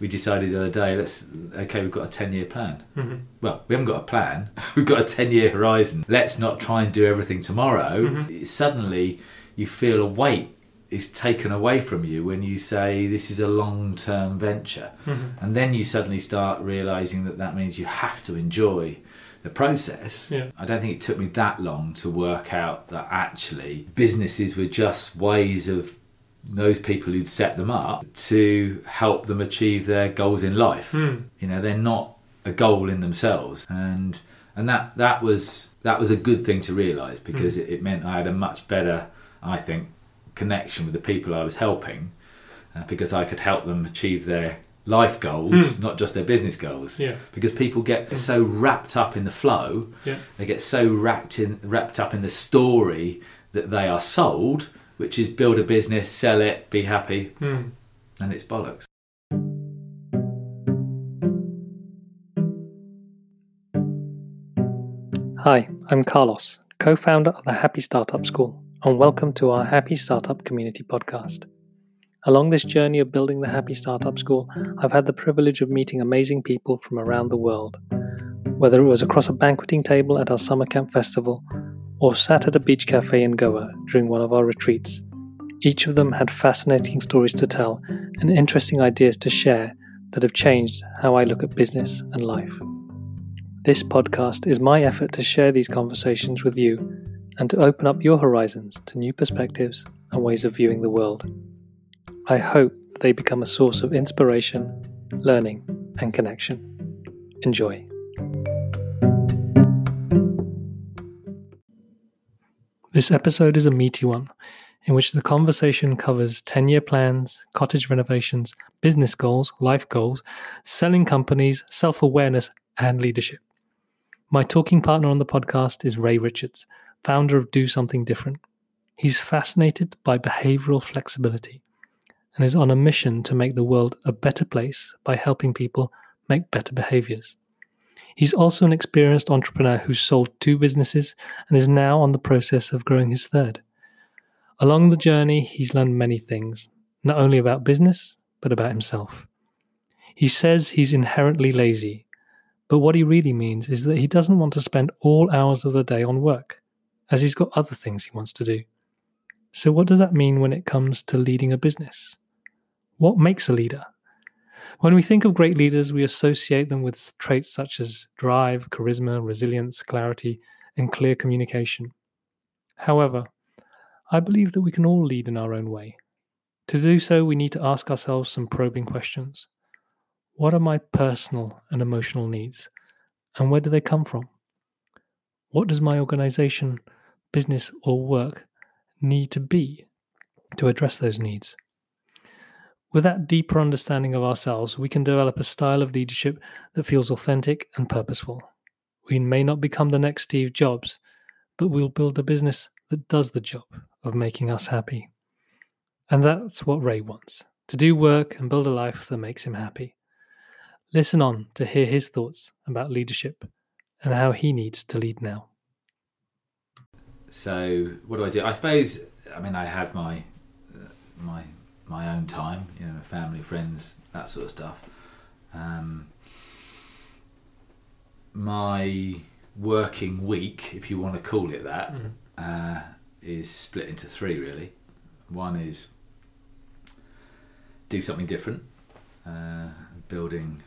we decided the other day, let's okay, we've got a ten year plan. Mm-hmm. Well, we haven't got a plan. we've got a ten year horizon. Let's not try and do everything tomorrow. Mhm. Suddenly, you feel a weight is taken away from you when you say this is a long term venture, Mm-hmm. and then you suddenly start realizing that that means you have to enjoy the process. Yeah. I don't think it took me that long to work out that actually businesses were just ways of those people who'd set them up to help them achieve their goals in life. Mm. You know, they're not a goal in themselves, and and that that was that was a good thing to realise because it, it meant I had a much better, I think, connection with the people I was helping, uh, because I could help them achieve their life goals, not just their business goals. Yeah. Because people get so wrapped up in the flow, Yeah. they get so wrapped in wrapped up in the story that they are sold, which is build a business, sell it, be happy, Mm. and it's bollocks. Hi, I'm Carlos, co founder of the Happy Startup School, and welcome to our Happy Startup Community podcast. Along this journey of building the Happy Startup School, I've had the privilege of meeting amazing people from around the world. Whether it was across a banqueting table at our summer camp festival or sat at a beach cafe in Goa during one of our retreats, each of them had fascinating stories to tell and interesting ideas to share that have changed how I look at business and life. This podcast is my effort to share these conversations with you and to open up your horizons to new perspectives and ways of viewing the world. I hope they become a source of inspiration, learning, and connection. Enjoy. This episode is a meaty one, in which the conversation covers 10 year plans, cottage renovations, business goals, life goals, selling companies, self awareness, and leadership. My talking partner on the podcast is Ray Richards, founder of Do Something Different. He's fascinated by behavioral flexibility and is on a mission to make the world a better place by helping people make better behaviors. He's also an experienced entrepreneur who's sold two businesses and is now on the process of growing his third. Along the journey, he's learned many things, not only about business, but about himself. He says he's inherently lazy, but what he really means is that he doesn't want to spend all hours of the day on work, as he's got other things he wants to do. So, what does that mean when it comes to leading a business? What makes a leader? When we think of great leaders, we associate them with traits such as drive, charisma, resilience, clarity, and clear communication. However, I believe that we can all lead in our own way. To do so, we need to ask ourselves some probing questions. What are my personal and emotional needs? And where do they come from? What does my organization, business, or work need to be to address those needs? With that deeper understanding of ourselves, we can develop a style of leadership that feels authentic and purposeful. We may not become the next Steve Jobs, but we'll build a business that does the job of making us happy. And that's what Ray wants to do work and build a life that makes him happy. Listen on to hear his thoughts about leadership and how he needs to lead now. So what do I do? I suppose I mean I have my uh, my my own time, you know, family, friends, that sort of stuff. Um, my working week, if you want to call it that, uh, is split into three really. One is do something different, uh, building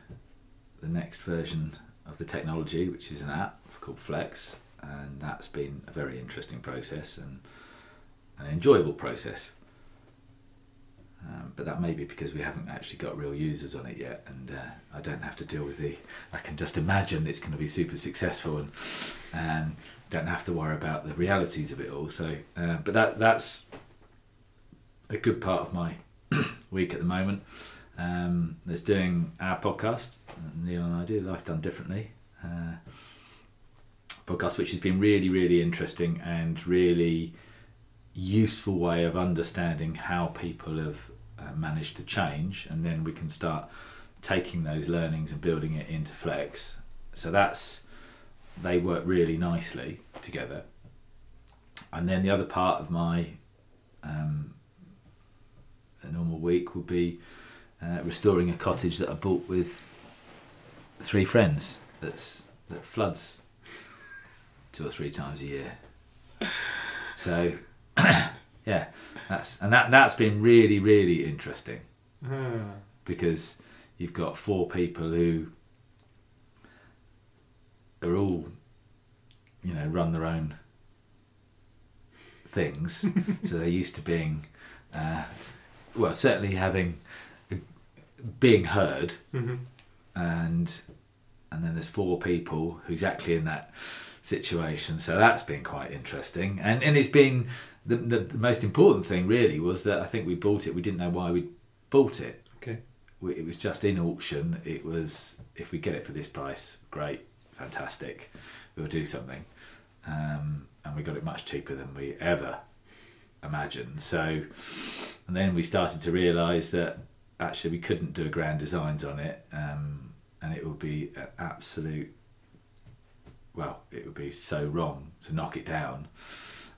the next version of the technology, which is an app called Flex, and that's been a very interesting process and an enjoyable process. Um, but that may be because we haven't actually got real users on it yet, and uh, I don't have to deal with the. I can just imagine it's going to be super successful, and and don't have to worry about the realities of it all. So, uh, but that that's a good part of my week at the moment. Um, there's doing our podcast, Neil and I do Life Done Differently, uh, podcast, which has been really, really interesting and really useful way of understanding how people have uh, managed to change, and then we can start taking those learnings and building it into Flex. So that's they work really nicely together. And then the other part of my um, a normal week would be uh, restoring a cottage that I bought with three friends. That's that floods two or three times a year. So, yeah, that's and that that's been really really interesting Ah. because you've got four people who are all, you know, run their own things. so they're used to being, uh, well, certainly having being heard, Mhm. and and then there's four people who's actually in that situation. So that's been quite interesting, and and it's been the the, the most important thing really was that I think we bought it. We didn't know why we bought it Okay. we- it was just in auction. It was if we get it for this price, great, fantastic. We'll do something, um, and we got it much cheaper than we ever imagined. So, and then we started to realise that actually we couldn't do a grand designs on it, um, and it would be an absolute. Well, it would be so wrong to knock it down.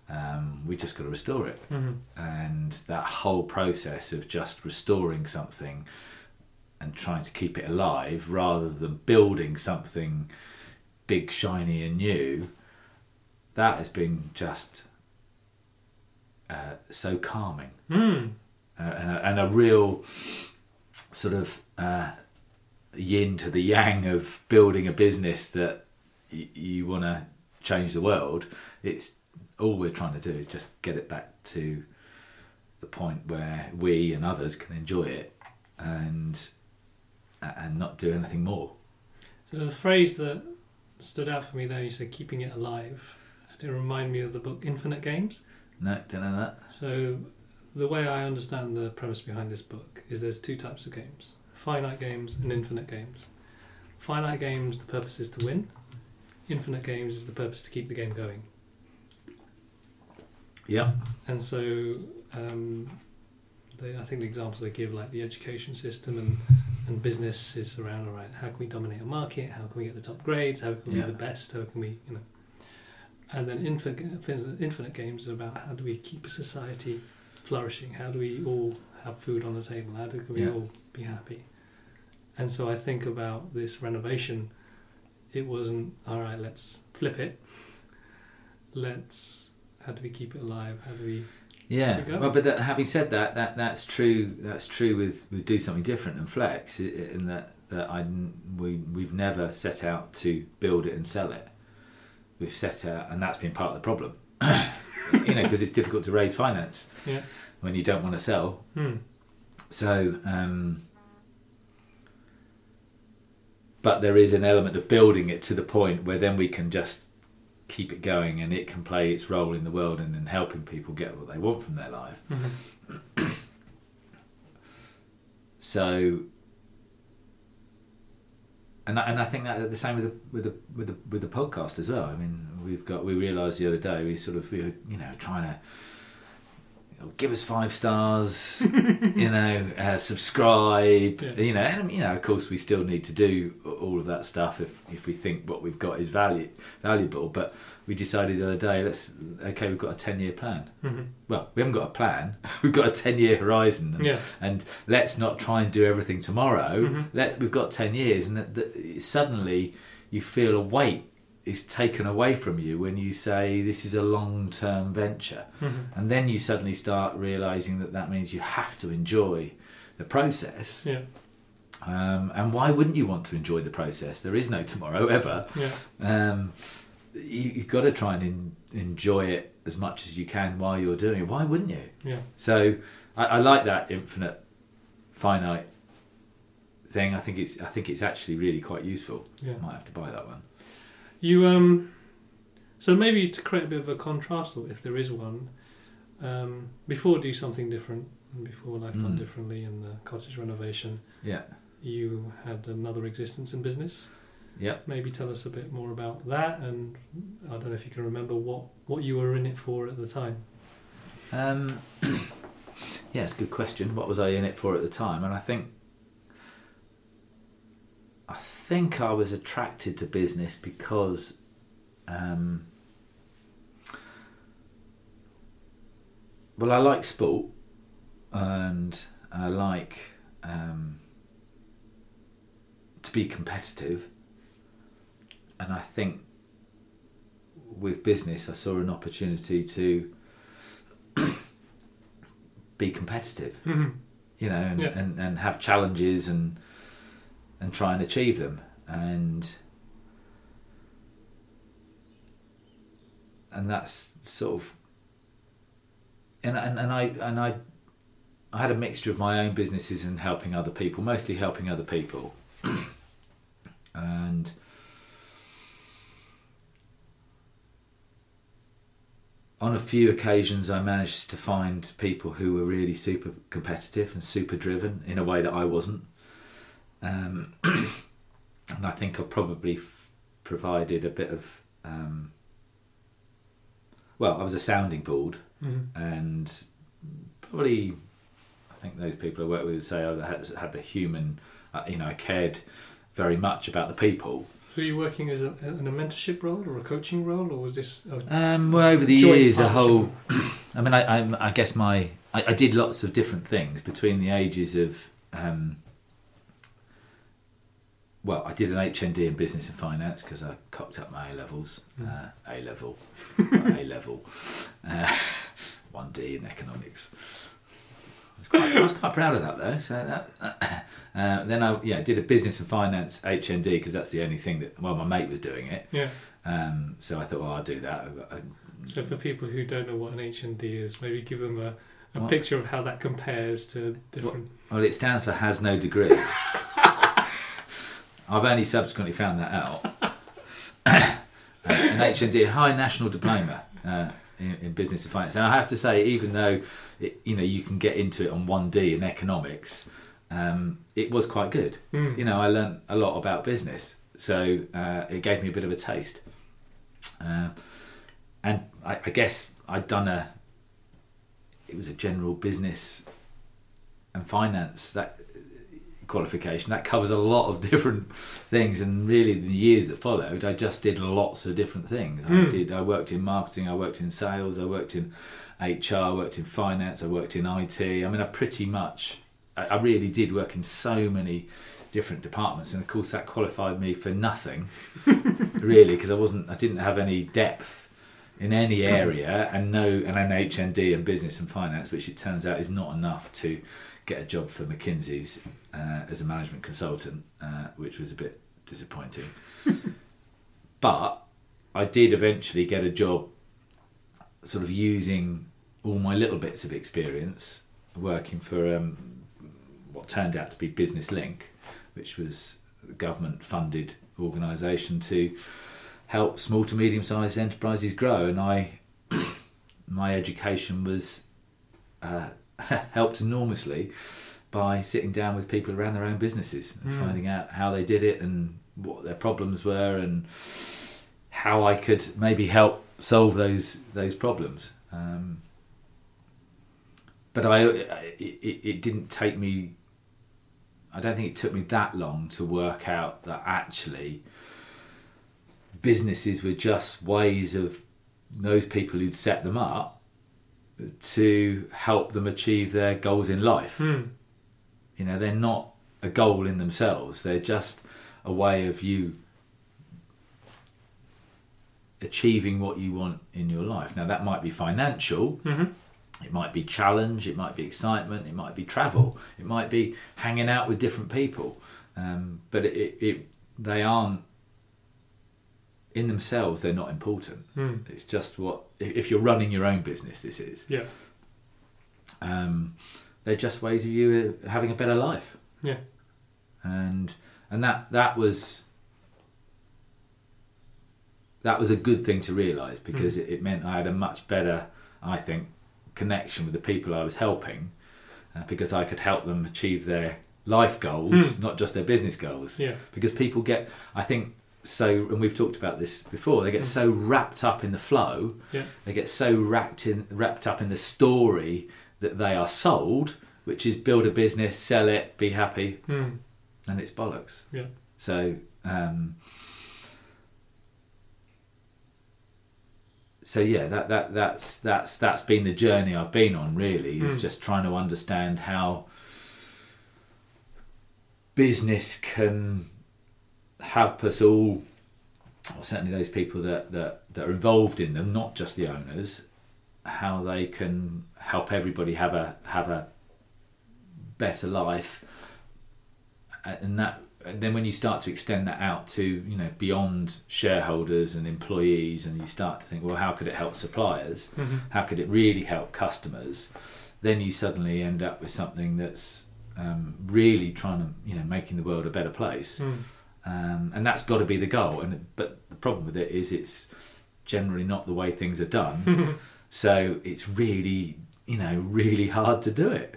Um, we just got to restore it Mhm. and that whole process of just restoring something and trying to keep it alive rather than building something big shiny and new that has been just uh, so calming Mm. uh, and, a, and a real sort of uh, yin to the yang of building a business that y- you want to change the world. It's all we're trying to do is just get it back to the point where we and others can enjoy it and and not do anything more. So the phrase that stood out for me there, you said keeping it alive, and it reminded me of the book Infinite Games. No, don't know that. So the way I understand the premise behind this book is there's two types of games: finite games and infinite games. Finite games, the purpose is to win. Infinite games is the purpose to keep the game going. Yeah, And so, um, they, I think the examples they give, like the education system and, and business, is around all right. How can we dominate a market? How can we get the top grades? How can we Yeah. be the best? How can we, you know? And then infinite, infinite games are about how do we keep a society flourishing? How do we all have food on the table? How do we Yeah. all be happy? And so I think about this renovation. It wasn't all right. Let's flip it. Let's how do we keep it alive? How do we Yeah, go. well, but that, having said that, that that's true. That's true with, with do something different and flex. In that that I we we've never set out to build it and sell it. We've set out, and that's been part of the problem. you know, because it's difficult to raise finance Yeah. when you don't want to sell. Hmm. So, um, but there is an element of building it to the point where then we can just keep it going and it can play its role in the world and in helping people get what they want from their life. Mhm. So, and I, and I think that the same with the with the with the with the podcast as well. I mean, we've got we realised the other day we sort of we were, you know trying to give us five stars, you know, uh, subscribe, Yeah. you know, and you know, of course, we still need to do all of that stuff if if we think what we've got is value valuable. But we decided the other day, let's okay, we've got a ten year plan. Mhm. Well, we haven't got a plan. We've got a ten year horizon, and Yeah. and let's not try and do everything tomorrow. Mhm. Let we've got ten years, and that, that suddenly you feel a weight is taken away from you when you say this is a long term venture, Mhm. and then you suddenly start realizing that that means you have to enjoy the process. Yeah. Um, and why wouldn't you want to enjoy the process? There is no tomorrow ever. Yeah. Um, you, you've got to try and en- enjoy it as much as you can while you're doing it. Why wouldn't you? Yeah. So I, I like that infinite, finite thing. I think it's I think it's actually really quite useful. Yeah. Might have to buy that one. You um. So maybe to create a bit of a contrast, or if there is one, um, before do something different, before life done Mm. differently in the cottage renovation, Yeah. you had another existence in business. Yeah. Maybe tell us a bit more about that, and I don't know if you can remember what what you were in it for at the time. Um, yeah, it's a good question. What was I in it for at the time? And I think I think I was attracted to business because um, well, I like sport and I like um, to be competitive. And I think with business, I saw an opportunity to be competitive, Mhm. you know, and, Yeah. and, and have challenges and and try and achieve them. And and that's sort of and, and, and I and I I had a mixture of my own businesses and helping other people, mostly helping other people. and on a few occasions I managed to find people who were really super competitive and super driven in a way that I wasn't. Um, and I think I probably f- provided a bit of um, well, I was a sounding board Mhm. and probably I think those people I work with would say I had, had the human, uh, you know, I cared very much about the people. Were you working as a, in a mentorship role or a coaching role, or was this? Um, well, over the years, a whole. I mean, I, I, I guess my I, I did lots of different things between the ages of. Um, well, I did an HND in business and finance because I cocked up my A levels, uh, A level, A level, uh, one D in economics. I was, quite, I was quite proud of that though. So that, uh, then I yeah did a business and finance HND because that's the only thing that well my mate was doing it. yeah. Um, so I thought, well, I'll do that. I, So for people who don't know what an HND is, maybe give them a, a What? picture of how that compares to different. Well, it stands for has no degree. I've only subsequently found that out. uh, an HND, high national diploma uh, in, in business and finance, and I have to say, even though it, you know you can get into it on one D in economics, um, it was quite good. Mm. You know, I learnt a lot about business, so uh, it gave me a bit of a taste. Um, and I, I guess I'd done a. It was a general business and finance that qualification. That covers a lot of different things and really the years that followed i just did lots of different things. I Mm. did i worked in marketing i worked in sales i worked in hr i worked in finance i worked in it i mean i pretty much i, I really did work in so many different departments and of course that qualified me for nothing really because i wasn't i didn't have any depth in any area and no and an hnd in business and finance which it turns out is not enough to get a job for mckinsey's uh, as a management consultant uh, which was a bit disappointing but i did eventually get a job sort of using all my little bits of experience working for um, what turned out to be business link which was a government funded organisation to help small to medium sized enterprises grow. And I, my education was uh, helped enormously by sitting down with people around their own businesses and Mm. finding out how they did it and what their problems were and how I could maybe help solve those those problems. Um, but I, it, it it didn't take me. I don't think it took me that long to work out that actually businesses were just ways of those people who'd set them up to help them achieve their goals in life. Mm. You know, they're not a goal in themselves, they're just a way of you achieving what you want in your life. Now, that might be financial, hmm it might be challenge, it might be excitement, it might be travel, it might be hanging out with different people. Um, but it, it, they aren't, in themselves, they're not important. Mm. It's just what, if, you're running your own business, this is. Yeah. Um, they're just ways of you uh, having a better life. Yeah. And and that that was that was a good thing to realise because it, it meant I had a much better, I think, connection with the people I was helping, uh, because I could help them achieve their life goals, not just their business goals. Yeah. Because people get, I think, so, and we've talked about this before. They get so wrapped up in the flow, Yeah. they get so wrapped in, wrapped up in the story that they are sold, which is build a business, sell it, be happy, Mm. and it's bollocks. Yeah. So, um, so yeah, that, that that's that's that's been the journey I've been on. Really, is Mm. just trying to understand how business can help us all, or certainly those people that, that, that are involved in them, not just the owners, how they can help everybody have a have a better life, and that and then when you start to extend that out to you know beyond shareholders and employees, and you start to think, well, how could it help suppliers? Mm-hmm. How could it really help customers? Then you suddenly end up with something that's um, really trying to you know making the world a better place Mm. Um, and that's got to be the goal. And but the problem with it is it's generally not the way things are done. so it's really you know really hard to do it.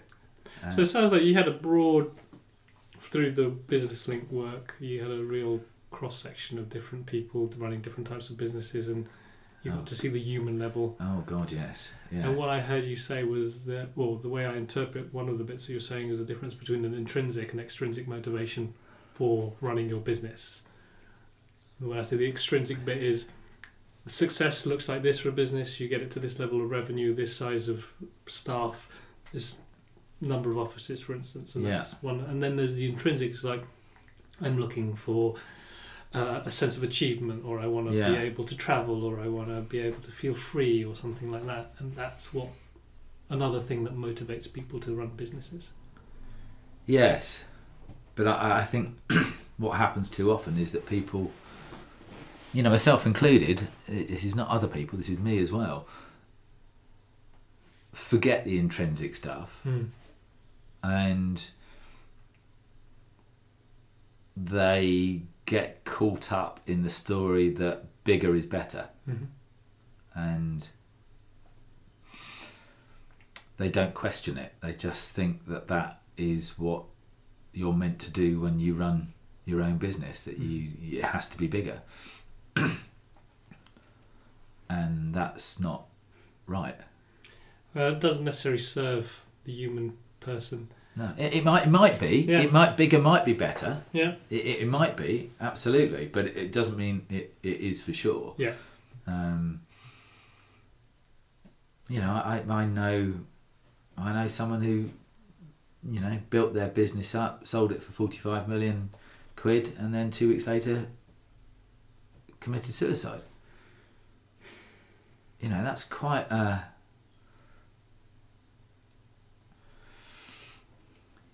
Uh, So it sounds like you had a broad, through the business link work, you had a real cross section of different people running different types of businesses, and you got Oh. to see the human level. oh God, yes, yeah, And what I heard you say was that, well, the way I interpret one of the bits that you're saying is the difference between an intrinsic and extrinsic motivation for running your business. The way I say the extrinsic bit is success looks like this for a business, you get it to this level of revenue, this size of staff, this number of offices, for instance, and Yeah. that's one. And then there's the intrinsic, it's like I'm looking for uh, a sense of achievement, or I want to Yeah. be able to travel, or I want to be able to feel free, or something like that. And that's what another thing that motivates people to run businesses. yes. But I, I think what happens too often is that people, you know, myself included, this is not other people, this is me as well. Forget the intrinsic stuff and they get caught up in the story that bigger is better Mm-hmm. and they don't question it they just think that that is what you're meant to do when you run your own business that you it has to be bigger and that's not right Uh, it doesn't necessarily serve the human person. no it, it might it might be Yeah. it might bigger might be better Yeah. It, it, it might be absolutely, but it, it doesn't mean it, it is for sure. Yeah. Um, you know, I, I know, I know someone who, you know, built their business up, sold it for forty five million quid, and then two weeks later committed suicide. You know, that's quite a.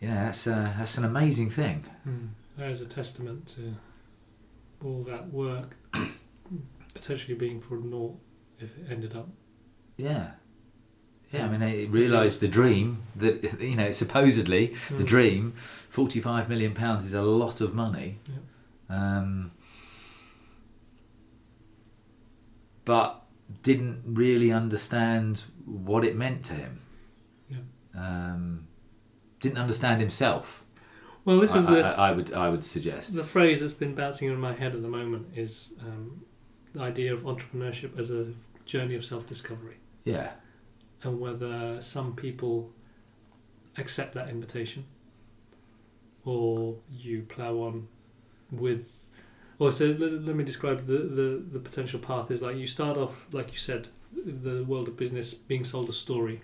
Yeah, that's a, that's an amazing thing. Mm. That is a testament to all that work potentially being for naught if it ended up. Yeah. Yeah, I mean, they realised the dream that, you know, supposedly the Mm. dream, £45 million pounds is a lot of money. Um, but didn't really understand what it meant to him. Yeah. Um, didn't understand himself. Well, this I, is the I, I would I would suggest. the phrase that's been bouncing in my head at the moment is um, the idea of entrepreneurship as a journey of self-discovery, Yeah. And whether some people accept that invitation, or you plough on with. Or so let, let me describe the, the, the potential path is like you start off like you said the world of business being sold a story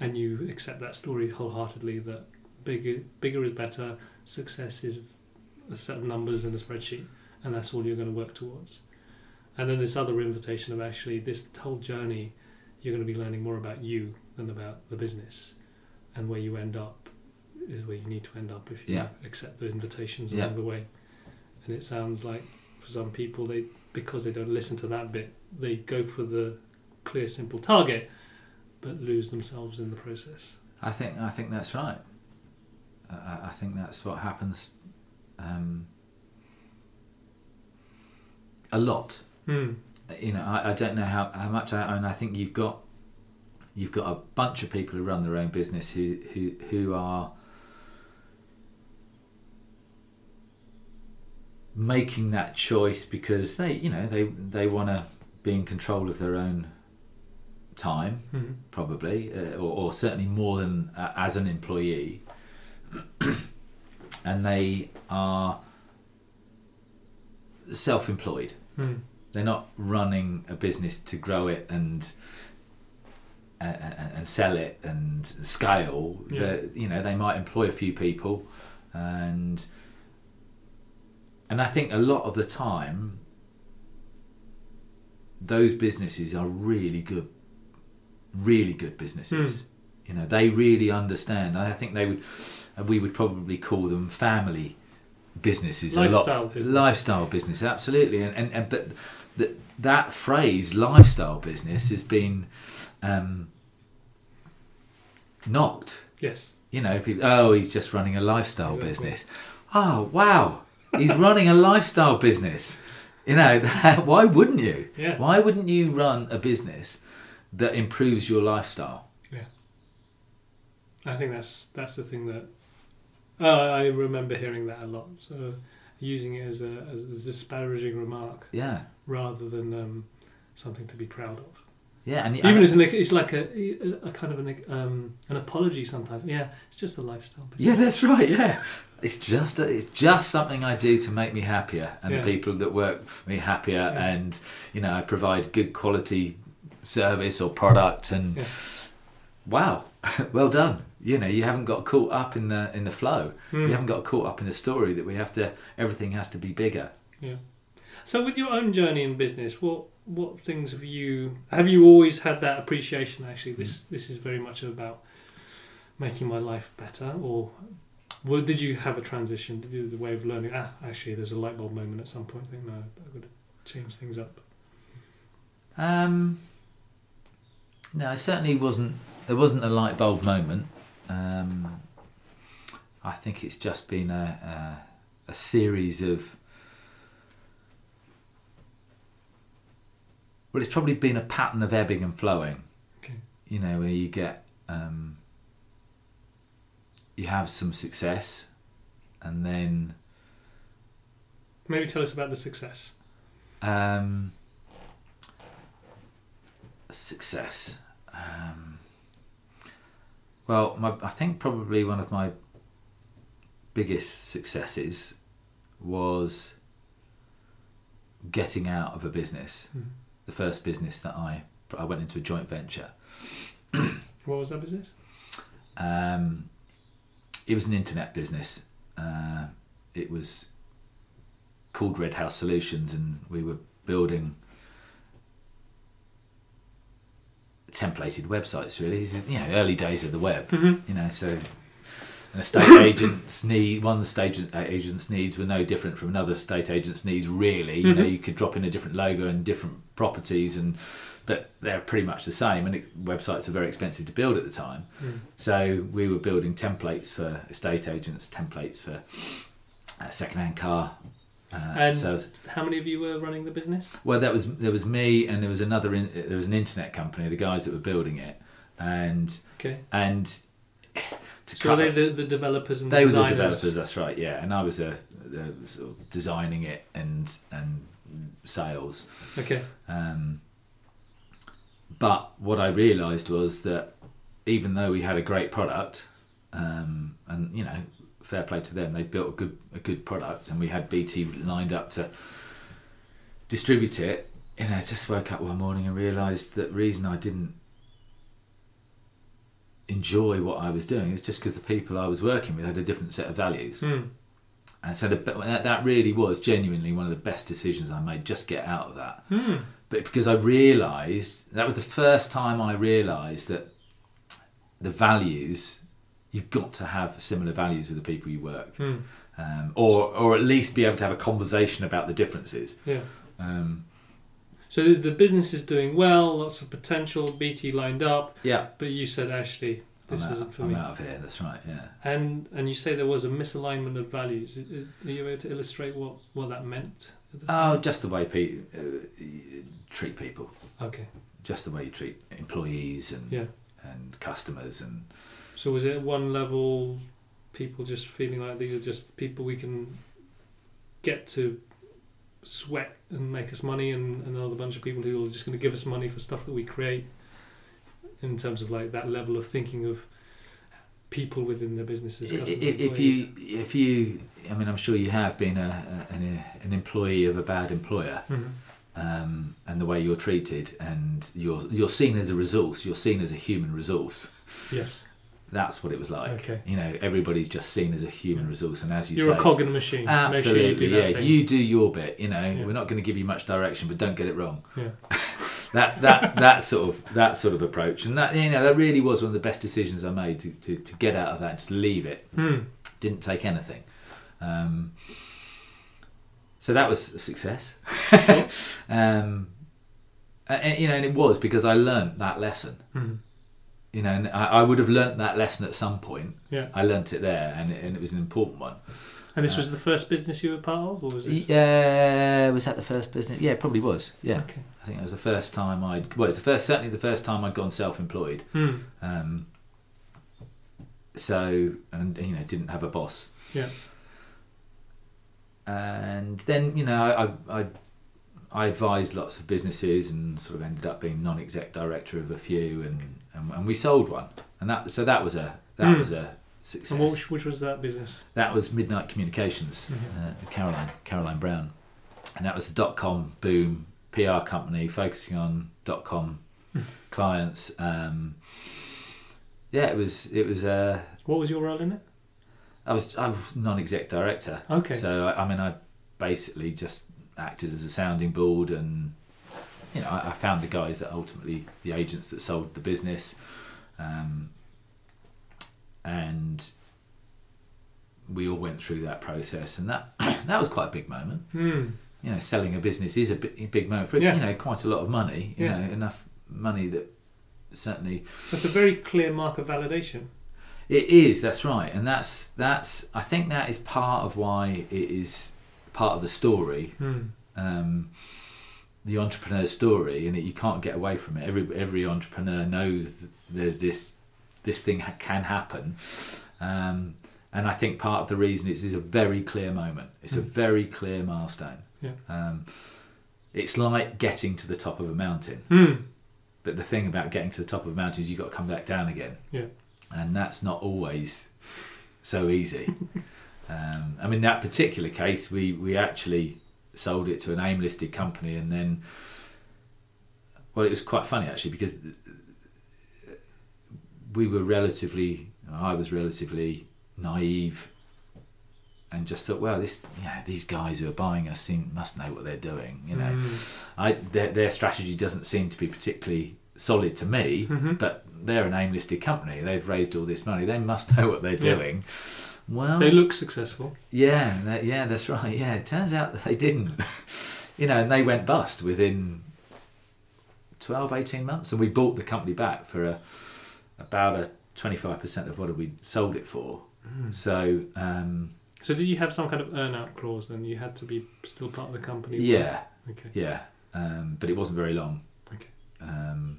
and you accept that story wholeheartedly that bigger bigger is better success is a set of numbers in a spreadsheet and that's all you're going to work towards and then this other invitation of actually this whole journey you're going to be learning more about you than about the business and where you end up is where you need to end up if you Yeah. accept the invitations Yeah. along the way and it sounds like for some people they because they don't listen to that bit they go for the clear simple target but lose themselves in the process I think I think that's right. I- I, think that's what happens um, a lot. Hmm. You know, I, I don't know how, how much. I, own. I think you've got you've got a bunch of people who run their own business who who who are making that choice because they you know they they want to be in control of their own time Hmm. probably, uh, or, or certainly more than uh, as an employee. and they are self-employed. Hmm. They're not running a business to grow it and and, and sell it and scale. Yeah. They're- You know, they might employ a few people, and and I think a lot of the time, those businesses are really good, really good businesses. Hmm. You know, they really understand. I think they would, we would probably call them family businesses. a Lifestyle lot, business. lifestyle business, absolutely. And and, and but the, that phrase, lifestyle business, has been um, knocked. Yes. You know, people. Oh, he's just running a lifestyle Exactly. business. Oh, wow, he's running a lifestyle business. You know, that, why wouldn't you? Yeah. Why wouldn't you run a business that improves your lifestyle? Yeah. I think that's that's the thing that oh, I remember hearing that a lot. So using it as a as a disparaging remark Yeah, rather than um, something to be proud of. yeah, and Even and- as an, it's like a, a kind of an um, an apology sometimes. Yeah, it's just a lifestyle. business. Yeah, that's right. Yeah, it's just a, it's just something I do to make me happier, and Yeah. the people that work for me happier, Yeah. and you know I provide good quality service or product, and Yeah. wow, well done. You know, you haven't got caught up in the in the flow. Hmm. You haven't got caught up in the story that we have to. Everything has to be bigger. Yeah. So with your own journey in business, what what things have you have you always had that appreciation? Actually, this this is very much about making my life better, or well, did you have a transition? Did you have the way of learning? Ah, actually, there's a light bulb moment at some point. I think no, I've got to change things up. Um, no, it certainly wasn't. There wasn't a light bulb moment. Um, I think it's just been a, a a series of. Well, it's probably been a pattern of ebbing and flowing. Okay. You know, where you get, um, you have some success, and then Maybe tell us about the success. Um, success. Um, well, my, I think probably one of my biggest successes was getting out of a business. Mhm. The first business that I I went into a joint venture. What was that business? Um, it was an internet business. Uh, it was called Red House Solutions, and we were building templated websites. Really, is, you know, early days of the web. Mm-hmm. You know, so an estate agent's need, one The estate agent's needs were no different from another estate agent's needs. Really, you know, Mhm. you could drop in a different logo and different properties, and but they're pretty much the same. And it, websites were very expensive to build at the time. Mm. So we were building templates for estate agents, templates for uh, second-hand car uh, And- sales. How many of you were running the business? Well, that was there was me, and there was another. In, there was an internet company, the guys that were building it, and Okay. and to So they the, the developers and they were the designers? developers. That's right. Yeah, and I was the, the sort of designing it and and sales. Okay. Um, but what I realised was that even though we had a great product, um, and you know, fair play to them, they built a good a good product, and we had BT lined up to distribute it. You know, I just woke up one morning and realised that the reason I didn't enjoy what I was doing is just because the people I was working with had a different set of values. Hmm. And so the, that, that really was genuinely one of the best decisions I made. Just get out of that Hmm. but because I realised that was the first time I realised that the values you've got to have similar values with the people you work, Hmm. um, or or at least be able to have a conversation about the differences. Yeah. Um, So the, business is doing well, lots of potential, BT lined up, yeah, but you said actually I'm, this out, isn't for I'm me. out of here. That's right. Yeah. And and you say there was a misalignment of values. Are you able to illustrate what, what that meant? Oh, just the way pe- uh, you treat people, okay. just the way you treat employees and Yeah. and customers and So was it one level people just feeling like these are just people we can get to sweat and make us money and another bunch of people who are just going to give us money for stuff that we create? In terms of like that level of thinking of people within their businesses if you if you I mean I'm sure you have been a, an, an employee of a bad employer Mhm. um, and the way you're treated and you're you're seen as a resource you're seen as a human resource. Yes that's what it was like. Okay. You know, everybody's just seen as a human resource, and as you You're say, a cog in the machine. Make sure you absolutely, yeah. You do your bit. You know, Yeah. we're not going to give you much direction, but don't get it wrong. Yeah. that that that sort of that sort of approach, and that you know, that really was one of the best decisions I made to to, to get out of that, just leave it. Hmm. Didn't take anything. Um, so that was a success. um, and, you know, and it was because I learnt that lesson. Hmm. You know, and I, I would have learnt that lesson at some point. Yeah. I learnt it there, and, and it was an important one. And this was the first business you were part of, or was this? Yeah, was that the first business? Yeah, it probably was. Yeah, Okay. I think it was the first time I'd. Well, it's the first, certainly the first time I'd gone self-employed. Hmm. Um, so, and you know, didn't have a boss. Yeah. And then you know, I, I I advised lots of businesses and sort of ended up being non-exec director of a few, and and, and we sold one, and that so that was a that Hmm. was a success. And which, which was that business? That was Midnight Communications, Mhm. uh, Caroline Caroline Brown, and that was the dot com boom PR company focusing on dot com clients. Um, yeah, it was it was. Uh, What was your role in it? I was I was non-exec director, Okay. so I, I mean I basically just acted as a sounding board, and you know I, I found the guys that ultimately the agents that sold the business, um, and we all went through that process, and that that was quite a big moment. Hmm. You know, selling a business is a big, big moment for Yeah. you know quite a lot of money. You Yeah. know, enough money that certainly That's a very clear mark of validation. It is. That's right, and that's that's. I think that is part of why it is part of the story, Hmm. um, the entrepreneur's story, and it, you can't get away from it. Every every entrepreneur knows that there's this this thing ha- can happen, um, and I think part of the reason is is a very clear moment. It's a Mm. very clear milestone. Yeah. Um, it's like getting to the top of a mountain. Hmm. But the thing about getting to the top of a mountain is you've got to come back down again. Yeah. And that's not always so easy. um, I mean, that particular case, we, we actually sold it to an AIM listed company and then, well, it was quite funny actually because we were relatively, I was relatively naive and just thought, well, this, you know, these guys who are buying us seem, must know what they're doing, you know. Hmm. I their, their strategy doesn't seem to be particularly solid to me, Mhm. but they're an AIM listed company. They've raised all this money. They must know what they're Yeah. Well, They look successful. yeah, that, yeah, that's right. Yeah, it turns out that they didn't. you know, and they went bust within 12, 18 months, and we bought the company back for a about a twenty five percent of what we sold it for. Hmm. So um, So did you have some kind of earn-out clause? Then you had to be still part of the company. yeah, Okay. yeah, um, but it wasn't very long. Okay. um,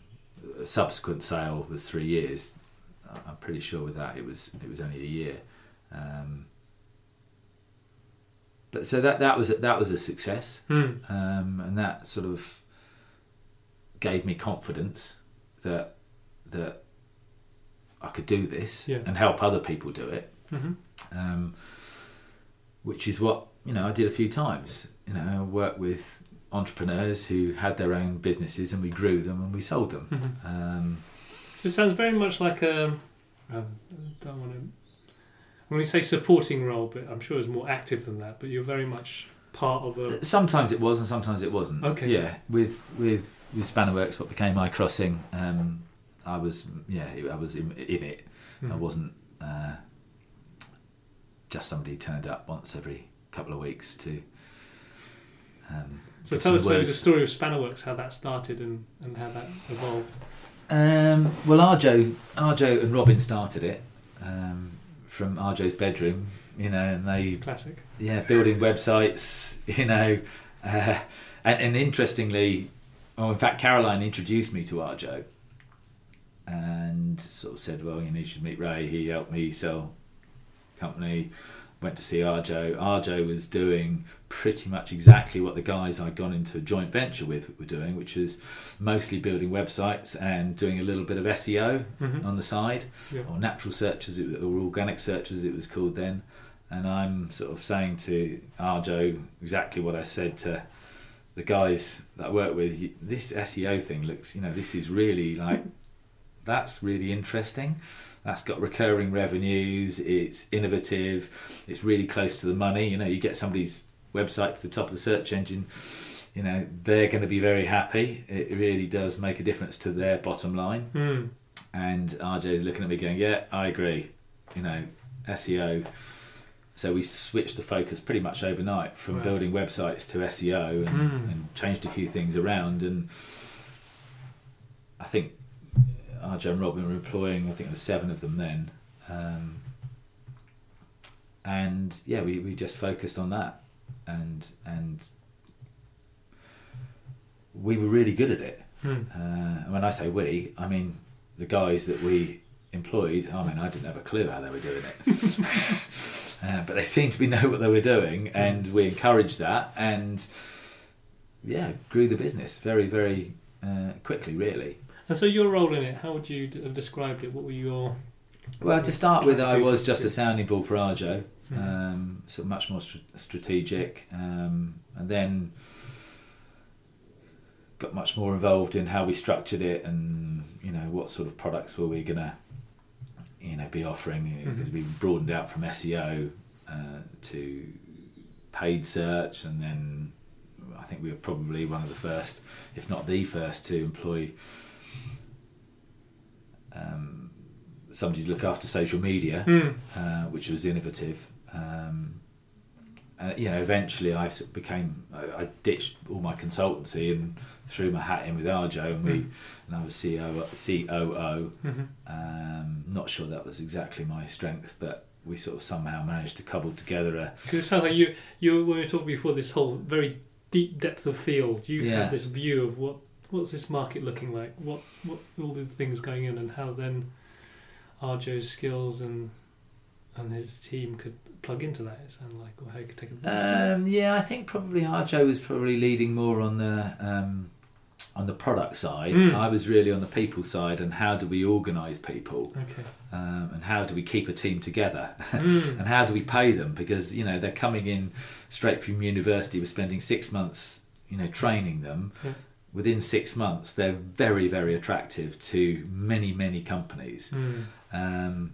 a subsequent sale was three years. I'm pretty sure with that it was it was only a year. Um, but so that that was a- that was a success, Hmm. um, and that sort of gave me confidence that that I could do this Yeah. and help other people do it hmm um, which is what you know I did a few times. You know, I worked with entrepreneurs who had their own businesses, and we grew them and we sold them. hmm Um, So it sounds very much like a. I don't want to. When we say supporting role, but I'm sure it's more active than that. But you're very much part of a. sometimes it was, and sometimes it wasn't. Okay. Yeah, with with with Spannerworks, what became iCrossing, um, I was yeah, I was in, in it. I Mhm. wasn't uh, just somebody who turned up once every couple of weeks to. Um, So tell us maybe the story of Spannerworks, how that started and, and how that evolved. Um, well, Arjo, Arjo and Robin started it um, from Arjo's bedroom, you know, and they, Classic. yeah, building websites, you know, uh, and, and interestingly, well, in fact, Caroline introduced me to Arjo and sort of said, well, you need to meet Ray. He helped me sell company. Went to see Arjo. Arjo was doing pretty much exactly what the guys I'd gone into a joint venture with were doing, which was mostly building websites and doing a little bit of SEO hmm on the side, Yeah. or natural search as it, or organic search as it was called then. And I'm sort of saying to Arjo exactly what I said to the guys that I work with. "You- This SEO thing looks, you know, this is really like that's really interesting. That's got recurring revenues. It's innovative. It's really close to the money. You know, you get somebody's website to the top of the search engine. You know, they're going to be very happy. It really does make a difference to their bottom line. Mm. And Arjo is looking at me going, "Yeah, I agree." You know, SEO. So we switched the focus pretty much overnight from Wow. building websites to SEO and, Mm. and changed a few things around. And I think Arjo and Robin were employing, I think it was seven of them then. Um, and yeah, we, we just focused on that. And, and we were really good at it. Mm. Uh, and when I say we, I mean the guys that we employed. I mean, I didn't have a clue how they were doing it, uh, but they seemed to be know what they were doing, and we encouraged that, and yeah, grew the business very, very uh, quickly, really. And so your role in it, how would you have described it? What were your Well, to start with, I was just a sounding board for Arjo, Um, so much more str- strategic, um, and then got much more involved in how we structured it and you know what sort of products were we gonna you know be offering because Mhm. we broadened out from SEO uh, to paid search and then I think we were probably one of the first if not the first to employ um, somebody to look after social media Mm. uh, which was innovative. Um, and you know, eventually I sort of became I, I ditched all my consultancy and threw my hat in with Arjo, and we Mm. and I was CEO COO. Mhm. Um, not sure that was exactly my strength, but we sort of somehow managed to cobble together a Because it sounds like you, you when we were talking before, this whole very deep depth of field. You Yeah. had this view of what what's this market looking like, what what all the things going in, and how then Arjo's skills and and his team could plug into that. It sounded like, or how you could take advantage. Um, yeah, I think probably Arjo was probably leading more on the um, on the product side. Mm. I was really on the people side, and how do we organise people, okay. um, and how do we keep a team together, Mm. and how do we pay them? Because you know they're coming in straight from university. We're spending six months, you know, training them. Yeah. Within six months, they're very, very attractive to many, many companies. Mm. Um,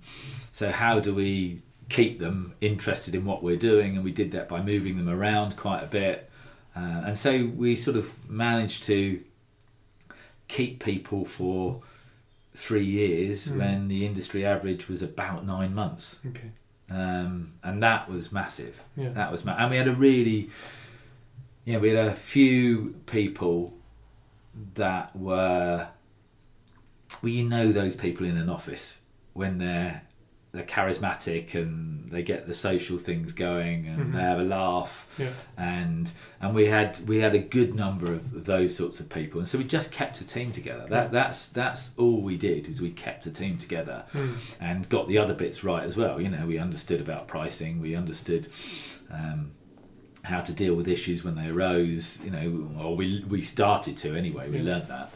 so how do we keep them interested in what we're doing? And we did that by moving them around quite a bit. Uh, and so we sort of managed to keep people for three years Mm. when the industry average was about nine months. Okay. Um, and that was massive. Yeah. That was ma- and we had a really, yeah, we had a few people that were, well, you know, those people in an office when they're they're charismatic and they get the social things going and Mhm. they have a laugh Yeah. and and we had we had a good number of, of those sorts of people and so we just kept a team together that that's that's all we did is we kept a team together Mm. and got the other bits right as well. You know, we understood about pricing, we understood um, how to deal with issues when they arose. You know, or we we started to anyway. We Yeah. learned that.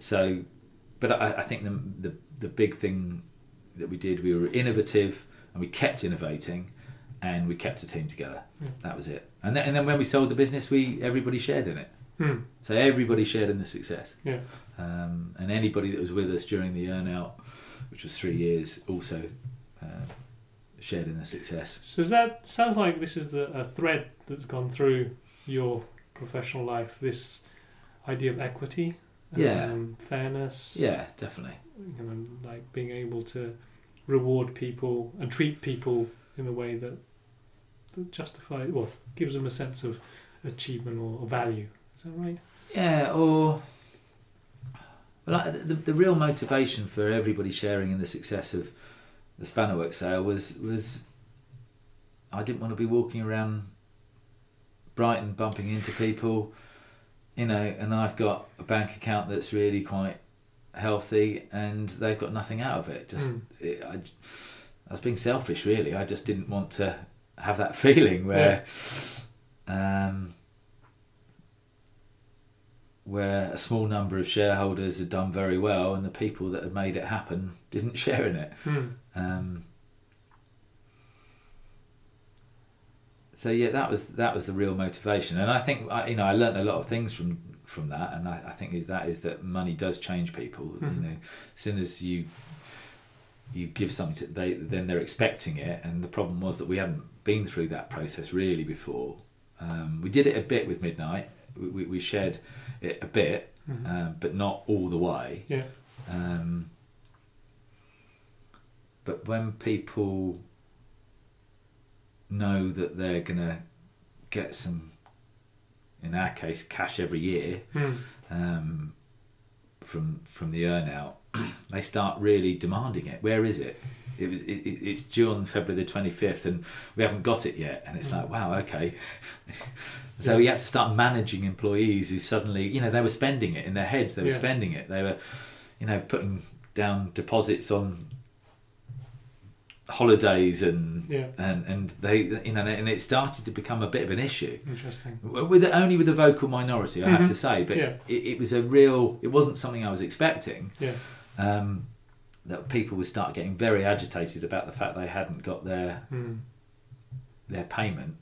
So, but I, I think the, the the big thing that we did, we were innovative and we kept innovating, and we kept a team together. Yeah. That was it. And then, and then when we sold the business, we everybody shared in it. Mm. So everybody shared in the success. Yeah. Um, and anybody that was with us during the earnout, which was three years, also uh, shared in the success. So is that sounds like this is the a thread that's gone through your professional life. This idea of equity, Yeah. um, fairness, Yeah, definitely. you know, like being able to reward people and treat people in a way that, that justify well gives them a sense of achievement or, or value. Is that right? Yeah, or well, the, the real motivation for everybody sharing in the success of the Spannerworks sale was was I didn't want to be walking around Brighton bumping into people, you know, and I've got a bank account that's really quite healthy, and they've got nothing out of it. Just Mm. it, I, I was being selfish, really. I just didn't want to have that feeling where. Um, where a small number of shareholders had done very well and the people that had made it happen didn't share in it. Mm. Um, so yeah, that was that was the real motivation, and I think I, you know I learnt a lot of things from from that, and I, I think is that is that money does change people. Mhm. You know, as soon as you you give something to they then they're expecting it, and the problem was that we hadn't been through that process really before. Um, we did it a bit with midnight. We, we, we shared it a bit, Mhm. um, but not all the way. Yeah. Um, but when people know that they're gonna get some, in our case, cash every year Mm. um, from from the earn out, they start really demanding it. Where is it? It, was- it, it- it's due on February the 25th and we haven't got it yet. And it's Mm. like, wow, okay. so we had to start managing employees who suddenly, you know, they were spending it in their heads, they were Yeah. spending it. They were, you know, putting down deposits on holidays and Yeah. and and they you know and it started to become a bit of an issue Interesting. with only with a vocal minority I have Mhm. to say but Yeah. it, it was a real it wasn't something I was expecting Yeah. um, that people would start getting very agitated about the fact they hadn't got their Mm. their payment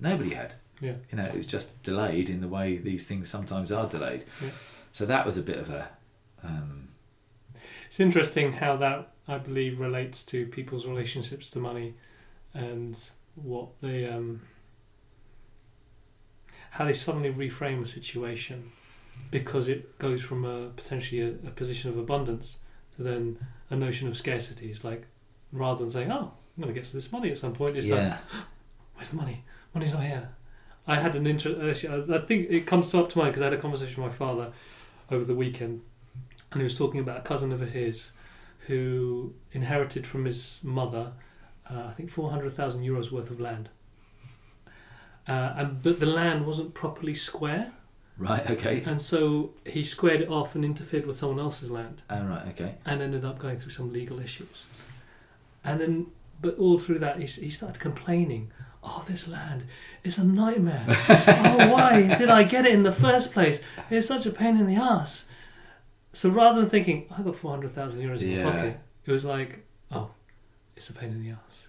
nobody had Yeah. you know it was just delayed in the way these things sometimes are delayed Yeah. so that was a bit of a um, It's interesting how that I believe relates to people's relationships to money and what they um how they suddenly reframe a situation because it goes from a potentially a, a position of abundance to then a notion of scarcity. It's like rather than saying, "Oh, I'm going to get to this money at some point," it's like, "Where's the money? Money's not here." I had an interest. I I think it comes up to mind because I had a conversation with my father over the weekend, and he was talking about a cousin of his who inherited from his mother, uh, I think four hundred thousand euros worth of land. Uh, and but the land wasn't properly square, right okay and so he squared it off and interfered with someone else's land, oh, right okay and ended up going through some legal issues. And then, but all through that, he, he started complaining. Oh, this land is a nightmare. oh, why did I get it in the first place? It's such a pain in the ass. So rather than thinking, oh, I got 400,000 euros in Yeah. my pocket, it was like, oh, it's a pain in the ass.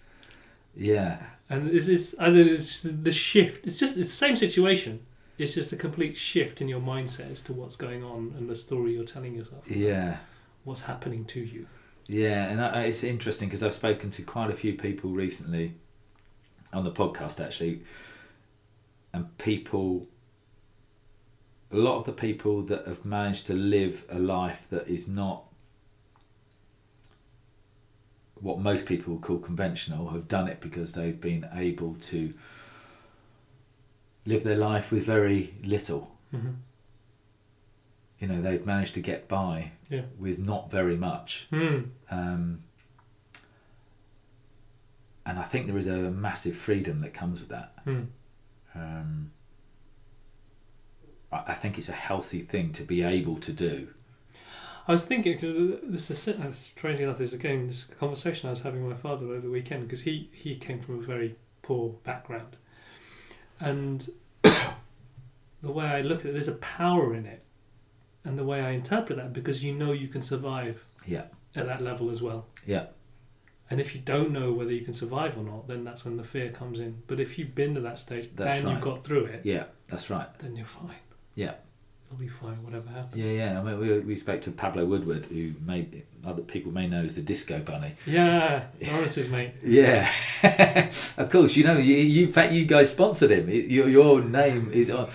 yeah And it's, it's, think it's the shift. It's just it's the same situation. It's just a complete shift in your mindset as to what's going on and the story you're telling yourself. yeah What's happening to you. Yeah, and I, it's interesting because I've spoken to quite a few people recently on the podcast actually, and people, a lot of the people that have managed to live a life that is not what most people would call conventional have done it because they've been able to live their life with very little. Mm-hmm. You know, they've managed to get by Yeah. with not very much. Hmm. Um, and I think there is a massive freedom that comes with that. Hmm. Um, I think it's a healthy thing to be able to do. I was thinking because this is uh, strangely enough, this again this conversation I was having with my father over the weekend because he he came from a very poor background, and the way I look at it, there's a power in it, and the way I interpret that because you know you can survive Yeah, at that level as well. yeah, And if you don't know whether you can survive or not, then that's when the fear comes in. But if you've been to that stage That's and right. you've got through it, yeah. That's right. then you're fine. Yeah. It'll be fine, whatever happens. Yeah, yeah. I mean, we, we spoke to Pablo Woodward, who may other people may know as the Disco Bunny. Yeah, Lawrence's mate. Yeah, of course. You know, you, you in fact you guys sponsored him. Your your name is on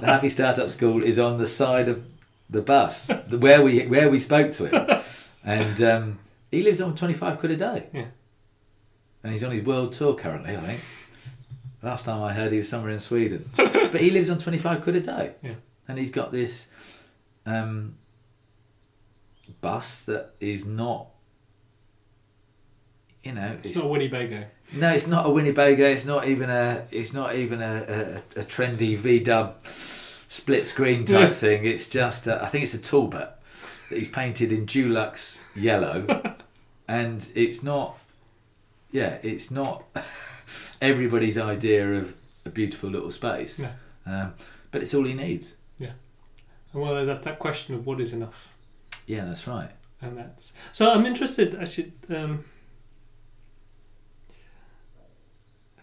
the Happy Startup School is on the side of the bus where we where we spoke to him, and um, he lives on twenty five quid a day. Yeah. and he's on his world tour currently. I think. Last time I heard, he was somewhere in Sweden, but he lives on twenty five quid a day. Yeah. And he's got this um, bus that is not. You know, It's not Winnebago. no, it's not a Winnebago. It's not even a. It's not even a, a, a trendy V Dub split screen type thing. It's just. A, I think it's a Talbot that he's painted in Dulux yellow, and it's not. Yeah, it's not everybody's idea of a beautiful little space. No. Um, but it's all he needs. And well, that's that question of what is enough. Yeah, that's right. and that's so i'm interested actually um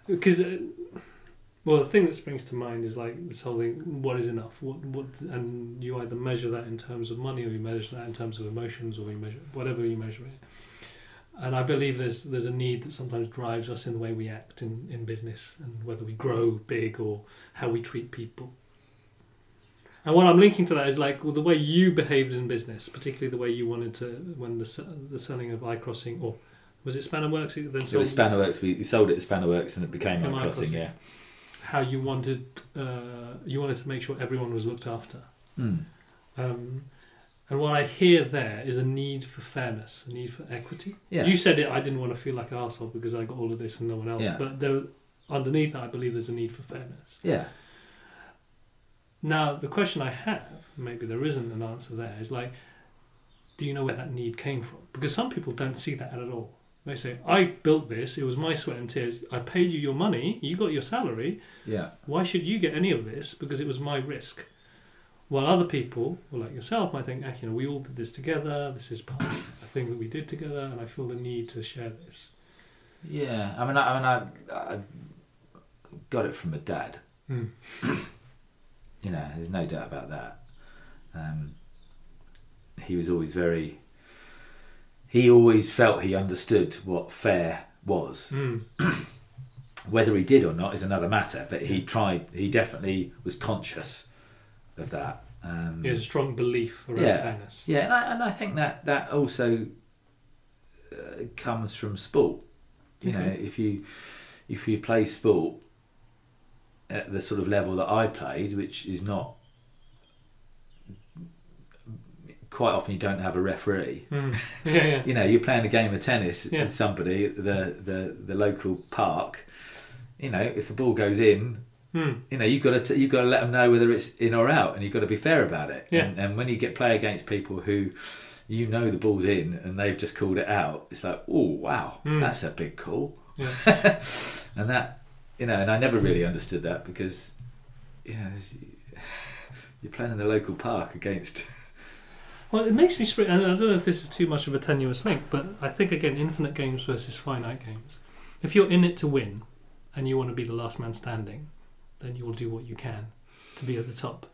because uh, Well, the thing that springs to mind is like this whole thing: what is enough? What what? And you either measure that in terms of money, or you measure that in terms of emotions, or you measure whatever you measure it. And I believe there's there's a need that sometimes drives us in the way we act in, in business, and whether we grow big or how we treat people. And what I'm linking to that is like well, the way you behaved in business, particularly the way you wanted to when the the selling of iCrossing or was it Spannerworks? It Then So with sold- Spannerworks, we sold it to Spannerworks and it became iCrossing, iCrossing. yeah. how you wanted uh, you wanted to make sure everyone was looked after. Mm. Um, and what I hear there is a need for fairness, a need for equity. Yeah. You said it. I didn't want to feel like an asshole because I got all of this and no one else. Yeah. But there, underneath that, I believe there's a need for fairness. yeah. Now, the question I have, maybe there isn't an answer there, is like, do you know where that need came from? Because some people don't see that at all. They say, I built this, it was my sweat and tears, I paid you your money, you got your salary, Yeah. why should you get any of this? Because it was my risk. While other people, well, like yourself, might think, ah, you know, we all did this together, this is part of a thing that we did together, and I feel the need to share this. Yeah. I mean, I, I mean, I, I got it from a dad. Hmm. You know, there's no doubt about that. Um, he was always very. He always felt he understood what fair was. Mm. Whether he did or not is another matter. But he tried. He definitely was conscious of that. Um, There's a strong belief around Yeah. fairness. Yeah, and I, and I think that that also uh, comes from sport. You know, if you if you play sport at the sort of level that I played, which is not quite often, you don't have a referee. Mm. Yeah, yeah. You know, you're playing a game of tennis Yeah. with somebody at the, the the local park. You know, if the ball goes in, Mm. you know you've got to you've got to let them know whether it's in or out, and you've got to be fair about it. Yeah. And, and when you get play against people who you know the ball's in and they've just called it out, it's like, oh wow, Mm. that's a big call. Yeah. and that you know, and I never really understood that because you know you're playing in the local park against. Well, it makes me spring. I don't know if this is too much of a tenuous link, but I think again, infinite games versus finite games. If you're in it to win, and you want to be the last man standing, then you will do what you can to be at the top.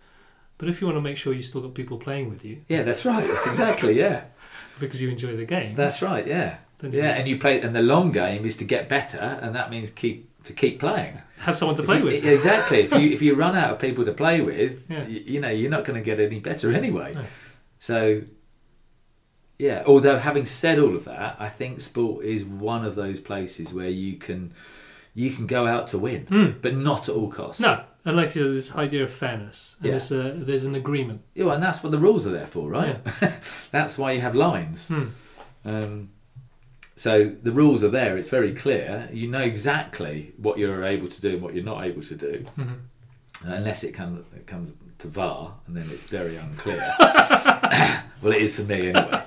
But if you want to make sure you still got people playing with you Yeah, that's right. Exactly. Yeah, because you enjoy the game, that's right. Yeah, yeah. And you play, and the long game is to get better, and that means keep to keep playing. have someone to play you- with. Exactly. If you if you run out of people to play with, Yeah. y- you know you're not going to get any better anyway. No. So, yeah. Although having said all of that, I think sport is one of those places where you can you can go out to win, Mm. but not at all costs. No, and like you said, this idea of fairness, and Yeah. there's, a, there's an agreement. Yeah, and that's what the rules are there for, right? Yeah. that's why you have lines. Hmm. Um, so the rules are there. It's very clear. You know exactly what you're able to do and what you're not able to do. Mhm. unless it comes it comes to VAR, and then it's very unclear. well, it is for me anyway.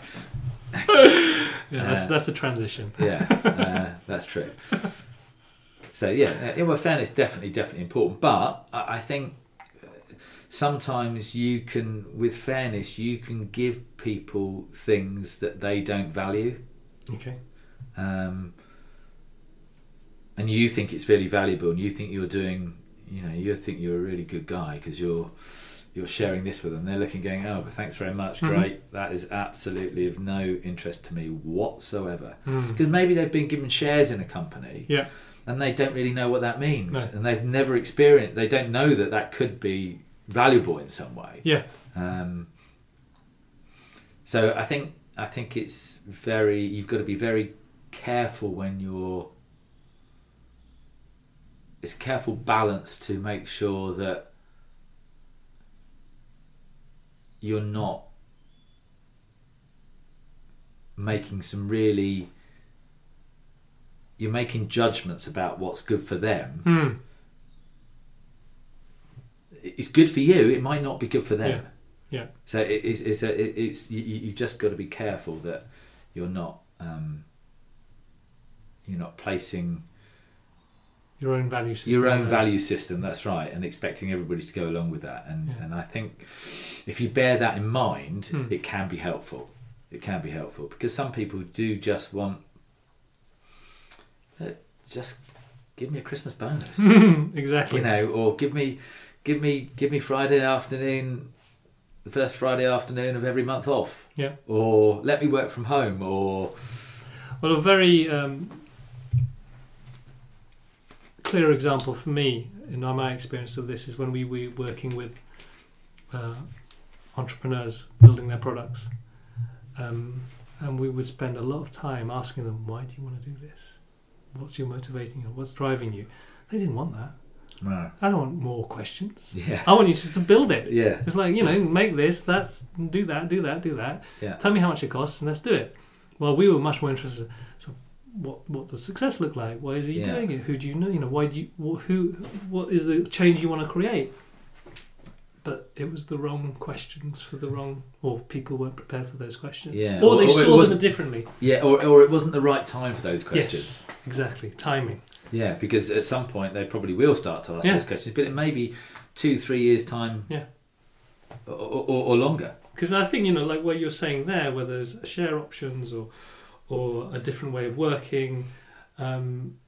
Yeah, that's Uh, that's a transition. Yeah, uh, that's true. So yeah, uh, well, fairness definitely definitely important, but I, I think uh, sometimes you can, with fairness, you can give people things that they don't value. Okay. Um, and you think it's really valuable, and you think you're doing, you know, you think you're a really good guy because you're you're sharing this with them. They're looking, going, "Oh, thanks very much, Mhm. great. That is absolutely of no interest to me whatsoever." Mm. Because maybe they've been given shares in a company, Yeah. and they don't really know what that means, No. and they've never experienced. They don't know that that could be valuable in some way. Yeah. Um, so I think I think it's very you've got to be very careful when you're it's careful balance to make sure that you're not making some really you're making judgments about what's good for them Mm. it's good for you it might not be good for them Yeah. Yeah. so it's it's a, it's you, you've just got to be careful that you're not um, you're not placing Your own value system. your own value system that's right and expecting everybody to go along with that and Yeah. and I think if you bear that in mind Hmm. it can be helpful it can be helpful because some people do just want uh, just give me a Christmas bonus. exactly. you know, or give me, give me, give me Friday afternoon, the first Friday afternoon of every month off. Yeah. Or let me work from home. Or Well, a very um, clear example for me in my experience of this is when we were working with uh, entrepreneurs building their products. Um, and we would spend a lot of time asking them, why do you want to do this? What's your motivating you? What's driving you? They didn't want that. no. I don't want more questions. yeah, I want you just to build it. yeah, It's like, you know, make this, that's, do that, do that, do that. yeah, Tell me how much it costs and let's do it. Well, we were much more interested. What what does success look like? Why is he Yeah. doing it? Who do you know? You know, why do you? Who? What is the change you want to create? But it was the wrong questions for the wrong, or people weren't prepared for those questions. Yeah, Or or- they or it saw them differently. yeah. Or, or it wasn't the right time for those questions. Yes, exactly. Timing. Yeah, because at some point they probably will start to ask Yeah. those questions, but it may be two, three years time. Yeah. Or, or, or longer. Because I think you know, like what you're saying there, where there's share options or or a different way of working. Um,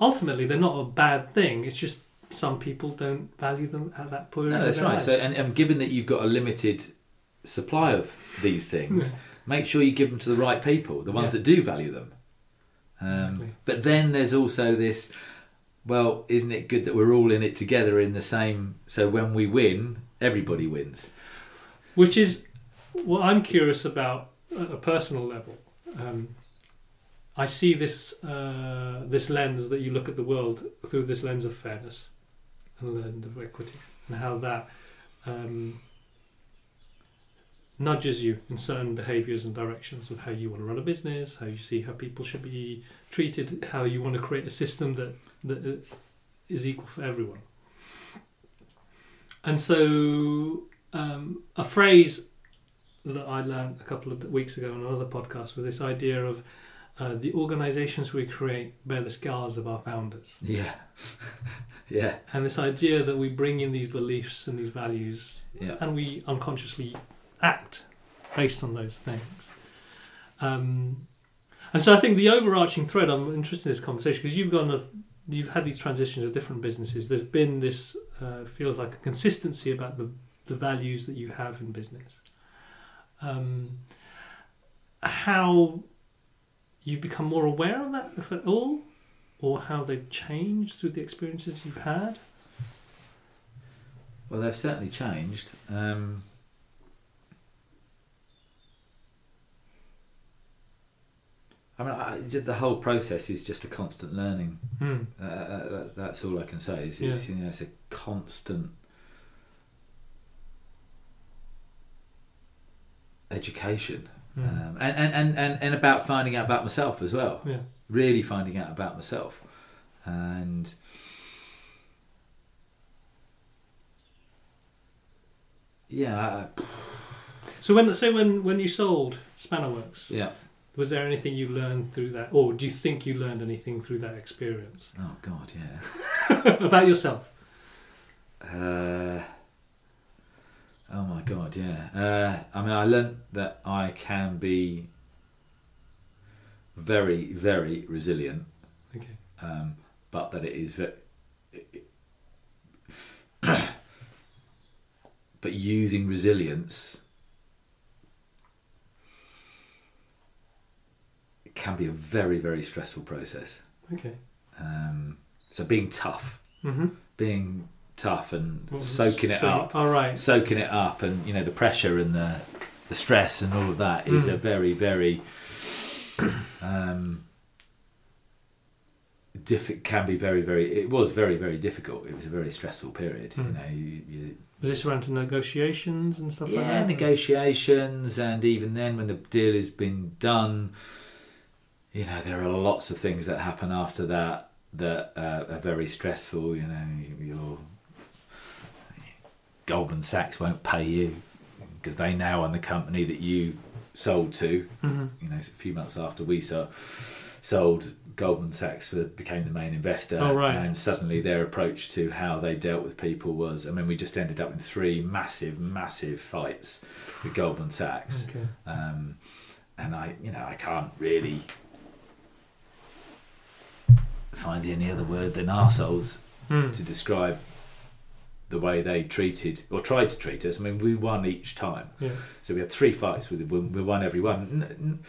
ultimately, they're not a bad thing. It's just some people don't value them at that point. No, that's right. So, and, and given that you've got a limited supply of these things, make sure you give them to the right people, the ones Yeah. that do value them. Um, Exactly. But then there's also this. Well, isn't it good that we're all in it together in the same? So when we win, everybody wins. which is what I'm curious about at a personal level. Um, I see this uh, this lens that you look at the world through this lens of fairness and the lens of equity, and how that um, nudges you in certain behaviours and directions of how you want to run a business, how you see how people should be treated, how you want to create a system that that uh, equal for everyone. And so, um, a phrase that I learned a couple of weeks ago on another podcast was this idea of uh, the organizations we create bear the scars of our founders. Yeah, yeah, And this idea that we bring in these beliefs and these values yeah. and we unconsciously act based on those things. Um, and so I think the overarching thread, I'm interested in this conversation because you've gone, a, you've had these transitions of different businesses. There's been this, uh, feels like a consistency about the, the values that you have in business. Um, how you become more aware of that, if at all, or how they've changed through the experiences you've had. Well, they've certainly changed. Um, I mean, I, the whole process is just a constant learning. Hmm. Uh, uh, that, that's all I can say. It's, it's, you know, it's a constant education, Hmm. um, and, and, and, and, and about finding out about myself as well. yeah. Really finding out about myself, and yeah, I- So when so when when you sold Spannerworks, yeah. was there anything you learned through that, or do you think you learned anything through that experience Oh God, yeah. about yourself? Uh, oh my god, yeah. Uh, I mean, I learnt that I can be very, very resilient, Okay. um, but that it is very. but using resilience can be a very, very stressful process. Okay. Um, so being tough, Mm-hmm. being tough and soaking it up All right. soaking it up and you know the pressure and the the stress and all of that is Mm. a very very um diff- can be very very it was very very difficult it was a very stressful period you Mm. know you, you Was this around to negotiations and stuff like that? yeah negotiations and even then when the deal has been done you know there are lots of things that happen after that that uh, are very stressful you know your Goldman Sachs won't pay you because they now own the company that you sold to Mhm. you know a few months after we so, sold Goldman Sachs became the main investor Oh, right. and suddenly their approach to how they dealt with people was I mean we just ended up in three massive massive fights with Goldman Sachs Okay. um, and I you know I can't really find any other word than arseholes Mm. to describe the way they treated or tried to treat us. I mean, we won each time. Yeah. So we had three fights with we we won every one.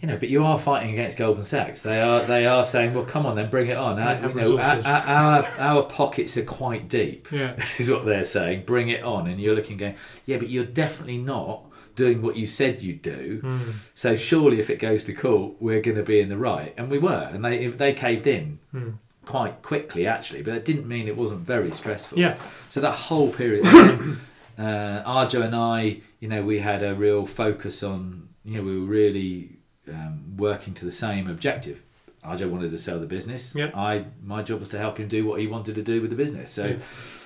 You know, but you are fighting against Goldman Sachs. They are they are saying, "Well, come on, then bring it on." Our, you know, our, our, our pockets are quite deep, Yeah. is what they're saying. Bring it on, and you're looking, going, "Yeah, but you're definitely not doing what you said you'd do." Mm. So surely, if it goes to court, we're going to be in the right, and we were, and they they caved in Mm. Quite quickly, actually. But that didn't mean it wasn't very stressful. Yeah. So that whole period, uh, Arjo and I, you know, we had a real focus on, you know, we were really um, working to the same objective. Arjo wanted to sell the business. Yeah. I my job was to help him do what he wanted to do with the business. So Yeah.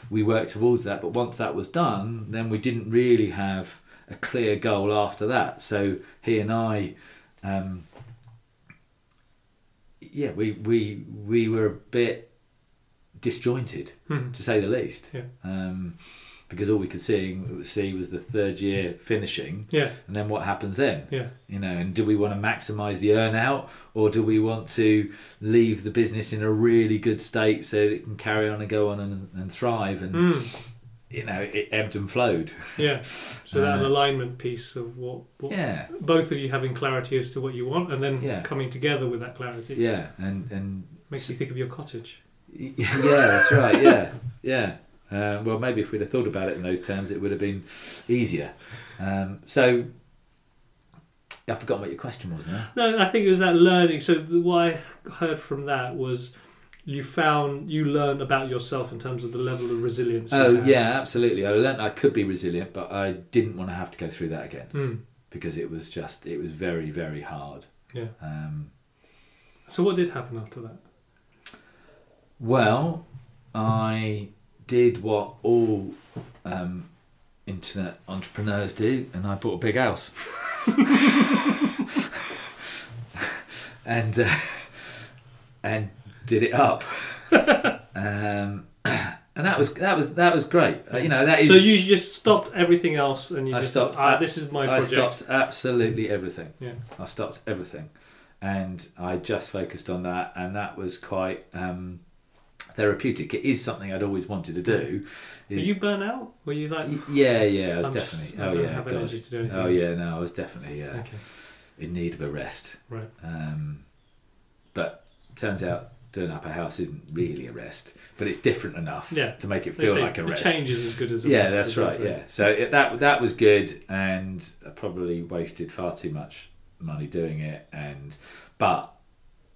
we worked towards that. But once that was done, then we didn't really have a clear goal after that. So he and I. Um, yeah, we, we we were a bit disjointed Mm. to say the least. Yeah. Um, because all we could see, see was the third year finishing, Yeah. and then what happens then? Yeah. You know, and do we want to maximise the earn out, or do we want to leave the business in a really good state so it can carry on and go on and, and thrive? And Mm. You know, it ebbed and flowed. Yeah. So that Uh, alignment piece of what, what Yeah, both of you having clarity as to what you want and then Yeah. coming together with that clarity yeah, and and makes you think of your cottage. yeah, that's right. Yeah, yeah. Um, well, maybe if we'd have thought about it in those terms, it would have been easier. Um, so, I've forgotten what your question was now. No, I think it was that learning. So what I heard from that was you found you learned about yourself in terms of the level of resilience. Oh yeah, absolutely. I learned I could be resilient, but I didn't want to have to go through that again Mm. because it was just it was very very hard. Yeah. Um, So what did happen after that? well, I did what all um, internet entrepreneurs do, and I bought a big house. and uh, and did it up. um, and that was that was that was great. Uh, you know that is. so you just stopped everything else and you I just stopped ah, at- this is my Project. I stopped absolutely everything. Yeah. I stopped everything, and I just focused on that, and that was quite um, therapeutic. It is something I'd always wanted to do. Were you burnt out? Were you like, yeah, yeah, I was I'm definitely. just, oh yeah, have God. energy to do anything Oh else. yeah, no, I was definitely uh, Okay. in need of a rest. Right. Um, but turns out doing up a house isn't really a rest, but it's different enough Yeah. to make it feel say like a rest. change is as good as a yeah, rest, that's as they right. Yeah, so it, that that was good, and I probably wasted far too much money doing it. And but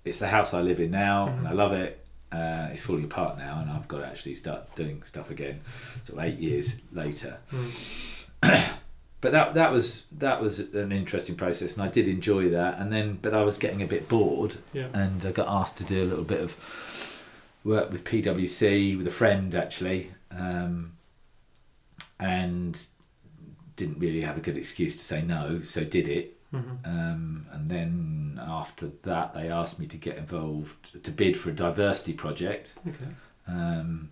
it's the house I live in now, and I love it. Uh, it's falling apart now, and I've got to actually start doing stuff again. So eight years later, Mm. but that that was that was an interesting process, and I did enjoy that. And then, but I was getting a bit bored, Yeah. and I got asked to do a little bit of work with PwC with a friend actually, um, and didn't really have a good excuse to say no, so did it. Mhm. Um, and then after that, they asked me to get involved to bid for a diversity project, Okay. um,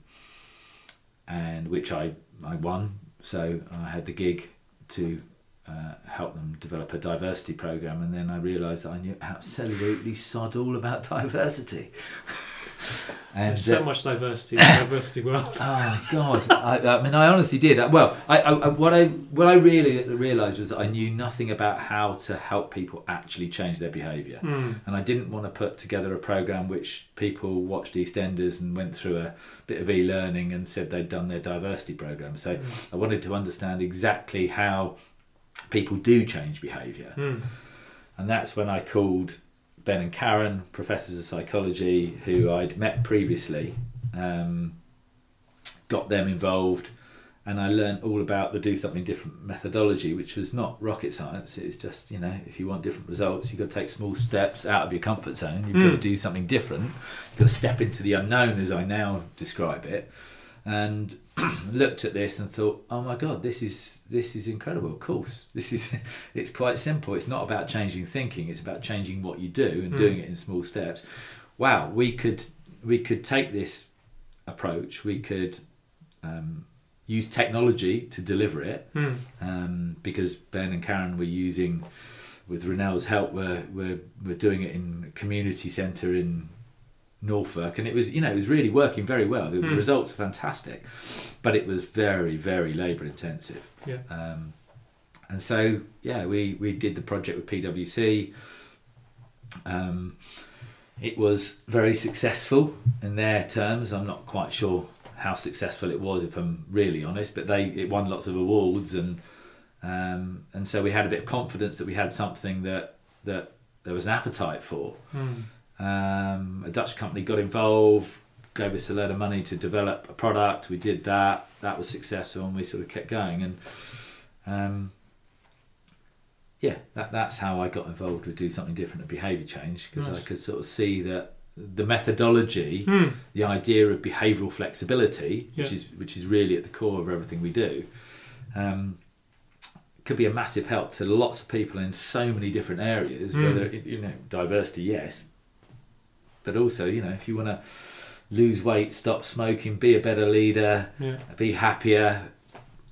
and which I I won. So I had the gig to uh, help them develop a diversity program, and then I realised that I knew absolutely sod all about diversity. and There's so uh, much diversity in the diversity world. Oh God! I, I mean, I honestly did. Well, I, I, what I what I really realised was that I knew nothing about how to help people actually change their behaviour, Mm. and I didn't want to put together a program which people watched EastEnders and went through a bit of e-learning and said they'd done their diversity program. So I wanted to understand exactly how people do change behaviour, Mm. and that's when I called Ben and Karen, professors of psychology, who I'd met previously, um, got them involved, and I learned all about the do something different methodology, which was not rocket science. It's just you know if you want different results, you've got to take small steps out of your comfort zone. You've got to Mm. do something different. You've got to step into the unknown, as I now describe it, and looked at this and thought, oh my god, this is this is incredible. Of course, this is it's quite simple. It's not about changing thinking. It's about changing what you do and Mm. doing it in small steps. Wow, we could we could take this approach. We could um, use technology to deliver it Mm. um, because Ben and Karen were using, with Renel's help, we're, we're, we're doing it in a community centre in Norfolk, and it was you know it was really working very well. The Mm. results were fantastic, but it was very very labour intensive. Yeah. Um, and so yeah, we we did the project with PwC. Um, it was very successful in their terms. I'm not quite sure how successful it was, if I'm really honest. But they it won lots of awards, and um, and so we had a bit of confidence that we had something that that there was an appetite for. Mm. Um, a Dutch company got involved, gave us a load of money to develop a product. We did that. That was successful, and we sort of kept going. And um, yeah, that that's how I got involved with do something different at behaviour change because Nice. I could sort of see that the methodology, Mm. the idea of behavioural flexibility, which is which is really at the core of everything we do. Um, could be a massive help to lots of people in so many different areas. Mm. Whether you know diversity, yes, but also you know if you want to lose weight, stop smoking, be a better leader, Yeah. be happier,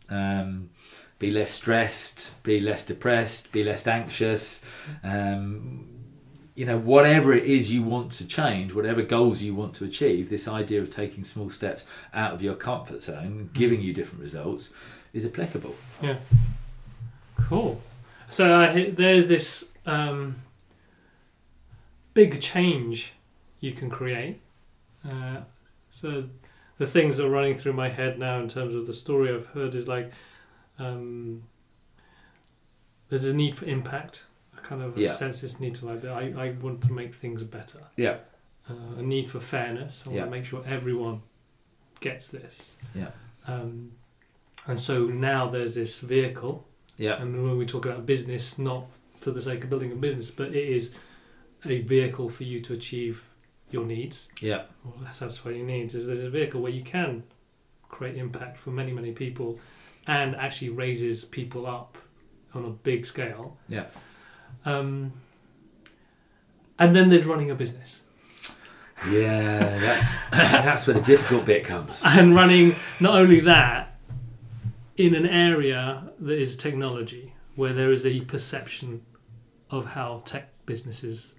um, be less stressed, be less depressed, be less anxious. Um, you know, whatever it is you want to change, whatever goals you want to achieve, this idea of taking small steps out of your comfort zone, giving you different results, is applicable. Yeah. Cool. So uh, there's this um, big change you can create. Uh, so the things that are running through my head now in terms of the story I've heard is like um, there's a need for impact. I kind of Yeah. sense this need to like I, I want to make things better. Yeah. Uh, a need for fairness. I want Yeah. to make sure everyone gets this. Yeah. Um, and so now there's this vehicle Yeah. and when we talk about business, not for the sake of building a business, but it is a vehicle for you to achieve your needs Yeah. or satisfy your needs. Is there's a vehicle where you can create impact for many, many people and actually raises people up on a big scale. Yeah. Um, and then there's running a business. Yeah. That's that's where the difficult bit comes. And running not only that, in an area that is technology, where there is a perception of how tech businesses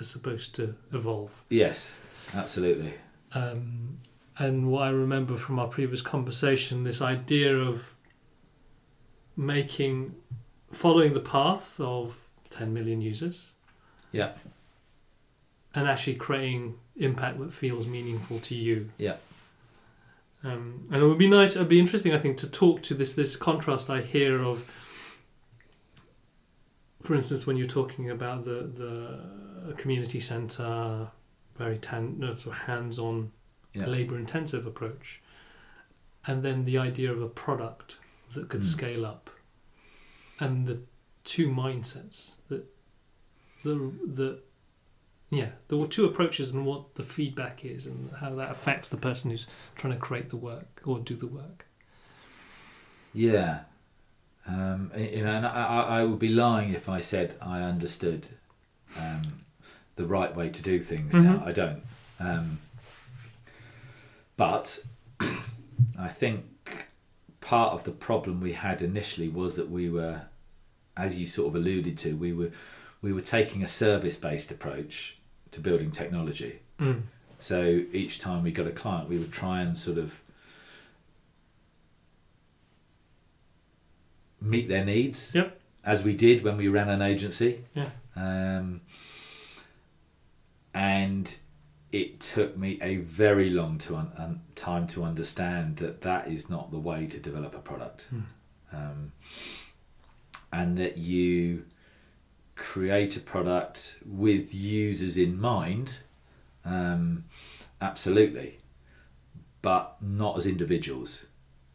are supposed to evolve. Yes. Absolutely. Um, and what I remember from our previous conversation, this idea of making, following the path of 10 million users. Yeah. And actually creating impact that feels meaningful to you. Yeah. Um, and it would be nice, it'd be interesting, I think, to talk to this this contrast I hear of, for instance, when you're talking about the the community centre, very tan, no, sort of hands-on, Yeah. labour-intensive approach, and then the idea of a product that could Mm. scale up, and the two mindsets that the the yeah, there were two approaches and what the feedback is and how that affects the person who's trying to create the work or do the work. Yeah. Um, you know, and I, I I would be lying if I said I understood um, the right way to do things. Now Mhm. I don't. Um, but I think part of the problem we had initially was that we were, as you sort of alluded to, we were we were taking a service based approach to building technology. Mm. So each time we got a client, we would try and sort of meet their needs. Yep. As we did when we ran an agency. Yeah. Um, and it took me a very long to un- un- time to understand that that is not the way to develop a product. Hmm. Um, and that you create a product with users in mind, um, absolutely, but not as individuals.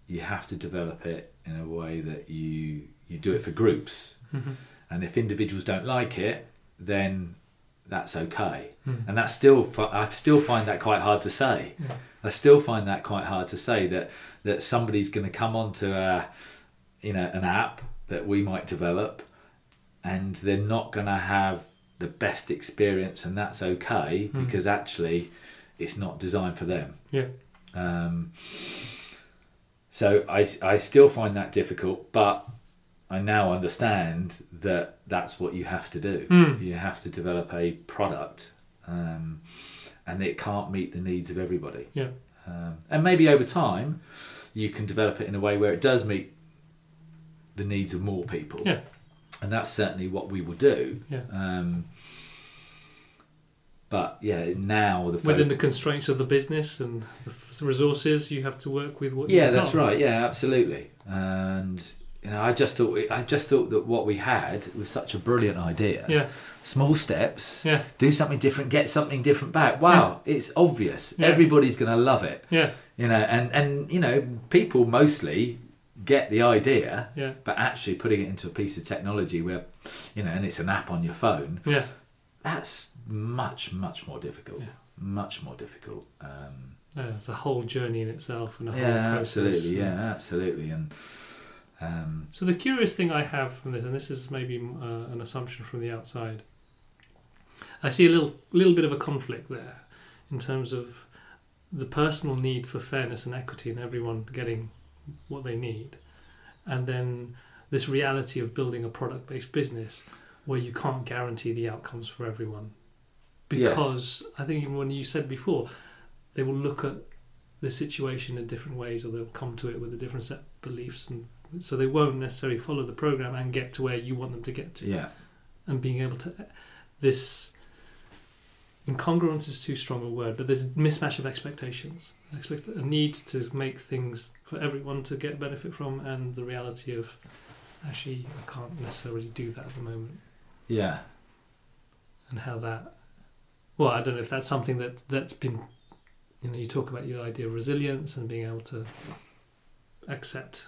You have to develop it in a way that you you do it for groups, Mhm. and if individuals don't like it, then that's okay. Mm. And that's still I still find that quite hard to say. Yeah. I still find that quite hard to say that that somebody's going to come onto a you know an app that we might develop and they're not going to have the best experience and that's okay Mm. because actually it's not designed for them Yeah. um, so I, I still find that difficult but I now understand that that's what you have to do Mm. you have to develop a product um, and it can't meet the needs of everybody. Yeah. Um, and maybe over time, you can develop it in a way where it does meet the needs of more people. Yeah. And that's certainly what we will do. Yeah. Um, but yeah, now the Within the constraints of the business and the resources, you have to work with what. yeah, that's can't. right. Yeah, absolutely. And you know, I just thought I just thought that what we had was such a brilliant idea. Yeah, Small steps. yeah, Do something different. Get something different back. Wow, it's obvious. Yeah. Everybody's going to love it. yeah, You know, and and you know, people mostly get the idea, yeah, but actually putting it into a piece of technology where, you know, and it's an app on your phone. yeah. That's much much more difficult. Yeah. Much more difficult. Um, Yeah, it's a whole journey in itself and a whole yeah, process. absolutely. Yeah, absolutely. And um, So the curious thing I have from this, and this is maybe uh, an assumption from the outside, I see a little little bit of a conflict there in terms of the personal need for fairness and equity and everyone getting what they need, and then this reality of building a product based business where you can't guarantee the outcomes for everyone. Yes. Because I think even when you said before, they will look at the situation in different ways or they'll come to it with a different set of beliefs and so they won't necessarily follow the program and get to where you want them to get to. Yeah, and being able to this incongruence is too strong a word but there's a mismatch of expectations expect a need to make things for everyone to get benefit from and the reality of actually I can't necessarily do that at the moment. Yeah. and how that well i don't know if that's something that that's been you know you talk about your idea of resilience and being able to accept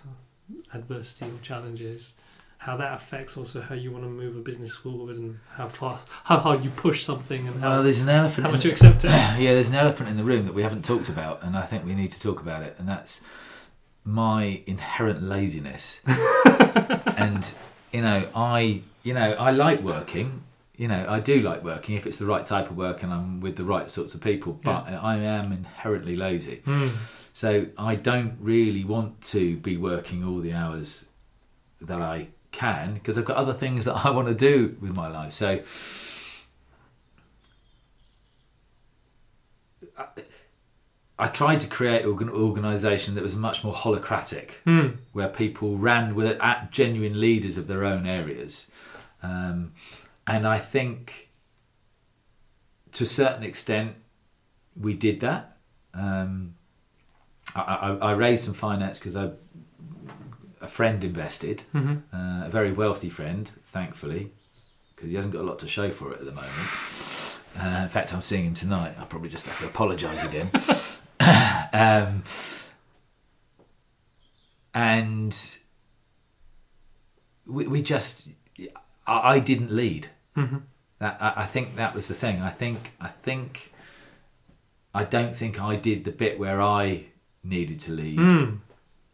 adversity or challenges how that affects also how you want to move a business forward and how far how hard you push something and how, Well, there's an elephant. how much the- you accept it yeah, there's an elephant in the room that we haven't talked about, and I think we need to talk about it, and that's my inherent laziness. and you know, I you know I like working. You know, I do like working if it's the right type of work and I'm with the right sorts of people. But I am inherently lazy, Hmm. So I don't really want to be working all the hours that I can because I've got other things that I want to do with my life. So. I tried to create an organisation that was much more holacratic, Hmm. where people ran with at genuine leaders of their own areas, um, and I think to a certain extent we did that. Um, I, I, I raised some finance because a friend invested, Mhm. uh, a very wealthy friend, thankfully, because he hasn't got a lot to show for it at the moment. Uh, in fact, I'm seeing him tonight. I'll probably just have to apologise again. um, and we, we just, I, I didn't lead. Mhm. That I, I think that was the thing. I think I think I don't think I did the bit where I needed to lead. Hmm.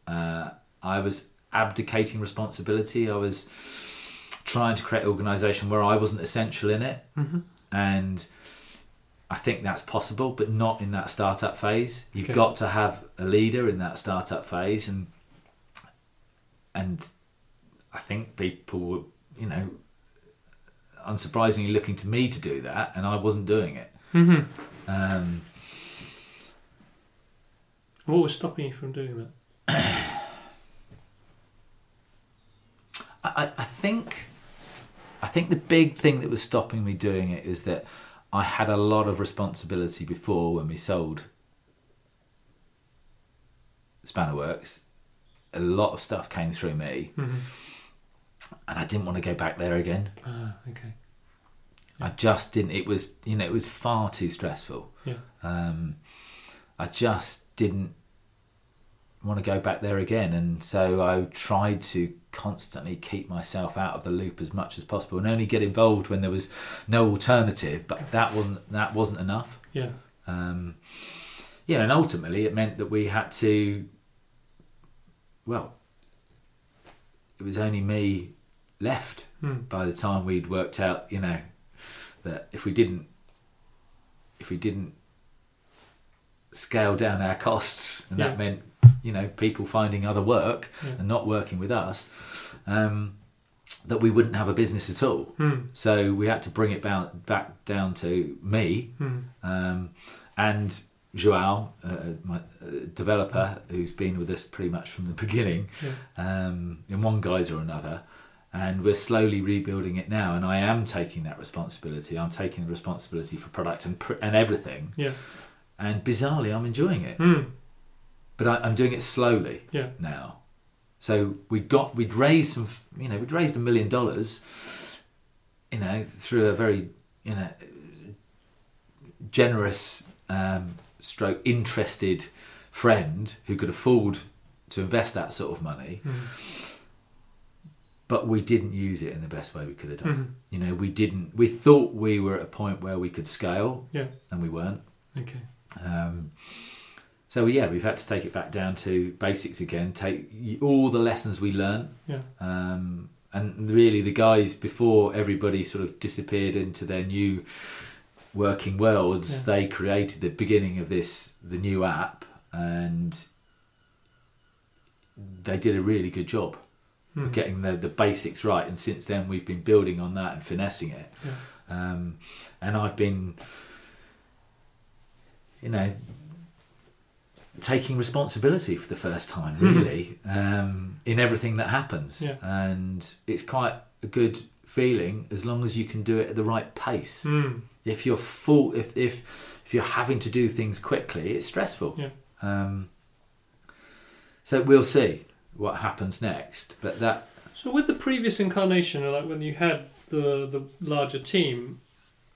Uh, I was abdicating responsibility. I was trying to create an organisation where I wasn't essential in it, Mhm. and I think that's possible, but not in that startup phase. You've Okay. got to have a leader in that startup phase, and and I think people were, you know, unsurprisingly looking to me to do that, and I wasn't doing it. Mhm. Um, what was stopping you from doing that I, I- think I think the big thing that was stopping me doing it is that I had a lot of responsibility before when we sold Spannerworks. A lot of stuff came through me, Mhm. and I didn't want to go back there again. ah okay I just didn't. It was you know it was far too stressful. yeah um, I just didn't want to go back there again, and so I tried to constantly keep myself out of the loop as much as possible, and only get involved when there was no alternative. But that wasn't that wasn't enough. yeah Um, yeah, and ultimately it meant that we had to. Well, it was only me left Hmm. by the time we'd worked out, you know, that if we didn't, if we didn't scale down our costs, and Yeah. that meant, you know, people finding other work Yeah. and not working with us, um, that we wouldn't have a business at all. Hmm. So we had to bring it back back down to me Hmm. um, and Joao, uh, my uh, developer, who's been with us pretty much from the beginning, um, in one guise or another. And we're slowly rebuilding it now, and I am taking that responsibility. I'm taking the responsibility for product and pr- and everything. Yeah. And bizarrely, I'm enjoying it, Hmm. but I, I'm doing it slowly Yeah. now. So we got we'd raised some, you know, we'd raised a million dollars, you know, through a very, you know, generous, um, stroke interested friend who could afford to invest that sort of money. But we didn't use it in the best way we could have done. Mhm. You know, we didn't. We thought we were at a point where we could scale, Yeah. and we weren't. Okay. Um, so yeah, we've had to take it back down to basics again. Take all the lessons we learned, Yeah. um, and really the guys before everybody sort of disappeared into their new working worlds. Yeah. They created the beginning of this, the new app, and they did a really good job Hmm. of getting the the basics right. And since then, we've been building on that and finessing it. Yeah. Um, and I've been, you know, taking responsibility for the first time, really, um, in everything that happens. Yeah. And it's quite a good feeling as long as you can do it at the right pace. Hmm. If you're full, if if if you're having to do things quickly, it's stressful. Yeah. Um, so we'll see what happens next, but that So with the previous incarnation, like when you had the the larger team,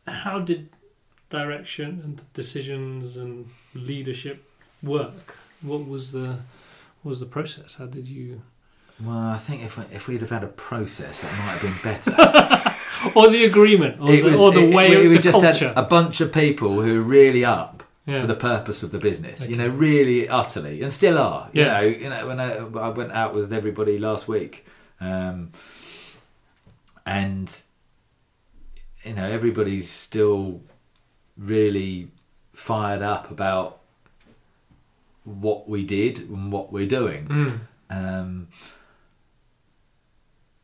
how did direction and decisions and leadership work? What was the what was the process? How did you well, I think if if we'd have had a process, that might have been better. or the agreement or, it the, was, or the it- way we, we the just culture? had a bunch of people who were really up yeah. for the purpose of the business. You know, really utterly, and still are. You Yeah. know, you know when I, I went out with everybody last week, um, and you know everybody's still really fired up about what we did and what we're doing. Mm. Um,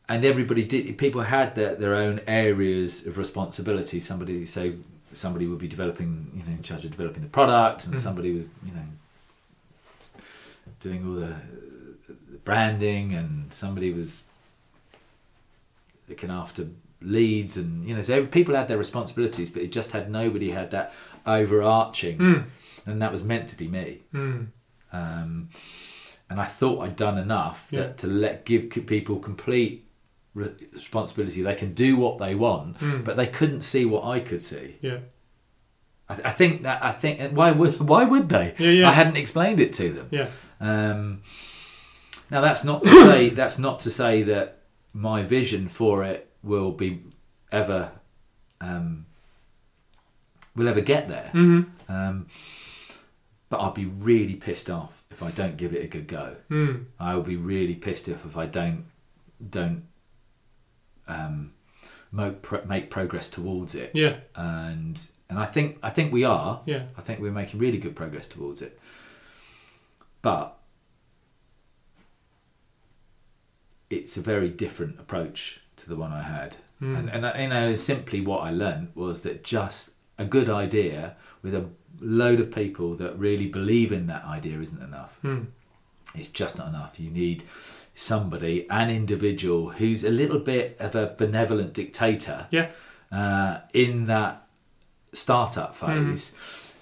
and everybody did. People had their, their own areas of responsibility. Somebody, so somebody would be developing, you know, in charge of developing the product, and Mhm. somebody was, you know, doing all the, the branding, and somebody was looking after leads, and you know, so every, people had their responsibilities, but it just had nobody had that overarching, Mm. and that was meant to be me. Mm. Um, and I thought I'd done enough Yeah. that to let give people complete re- responsibility. They can do what they want, Mm. but they couldn't see what I could see. yeah I, I think that I think why would why would they? Yeah, yeah. I hadn't explained it to them. yeah Um, now that's not to say that's not to say that my vision for it will be ever um, will ever get there. mm Um, but I'll be really pissed off if I don't give it a good go. mm. I will be really pissed off if I don't don't um, make progress towards it. yeah And and I think I think we are. yeah I think we're making really good progress towards it. But it's a very different approach to the one I had. Mm. And, and you know, simply what I learned was that just a good idea with a load of people that really believe in that idea isn't enough. Mm. It's just not enough. You need somebody, an individual who's a little bit of a benevolent dictator yeah uh, in that startup phase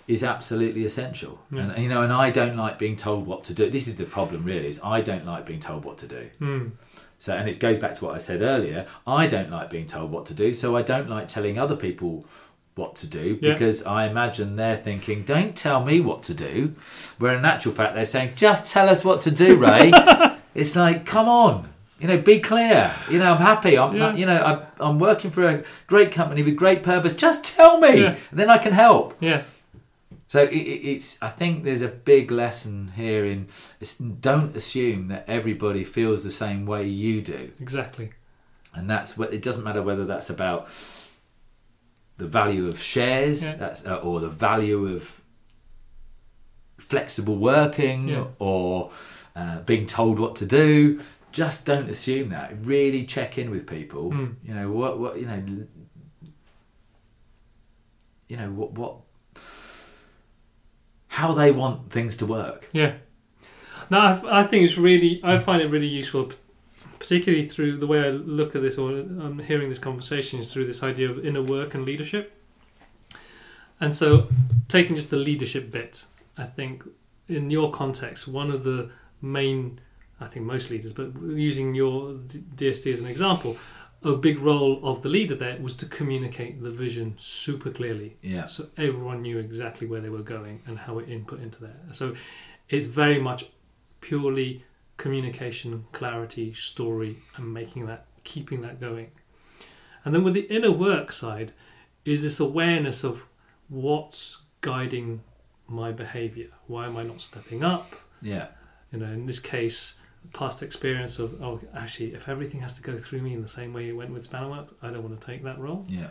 is absolutely essential. Yeah. And you know, and I don't like being told what to do. This is the problem, really. Is I don't like being told what to do. mm. So, and it goes back to what I said earlier. I don't like being told what to do, so I don't like telling other people what to do Yeah. because I imagine they're thinking, "Don't tell me what to do," where in actual fact they're saying, "Just tell us what to do, Ray." it's like, come on, you know, be clear. You know, I'm happy. I'm, Yeah. you know, I'm, I'm working for a great company with great purpose. Just tell me, Yeah. and then I can help. yeah So it, it- it's. I think there's a big lesson here in it's, don't assume that everybody feels the same way you do exactly and that's what it doesn't matter whether that's about the value of shares Yeah. that's uh, or the value of flexible working Yeah. or uh, being told what to do just don't assume that. Really check in with people. Mm. You know what? What you know? You know what? What? How they want things to work. Yeah. No, I, I think it's really. I find it really useful, particularly through the way I look at this or I'm hearing this conversation is through this idea of inner work and leadership. And so, taking just the leadership bit, I think in your context, one of the main, I think most leaders, but using your D- DSD as an example, a big role of the leader there was to communicate the vision super clearly Yeah. so everyone knew exactly where they were going and how it input into there. So it's very much purely communication, clarity, story, and making that, keeping that going. And then with the inner work side, is this awareness of what's guiding my behavior. Why am I not stepping up? Yeah. You know, in this case, past experience of oh, actually, if everything has to go through me in the same way it went with Spannerworks, I don't want to take that role. Yeah.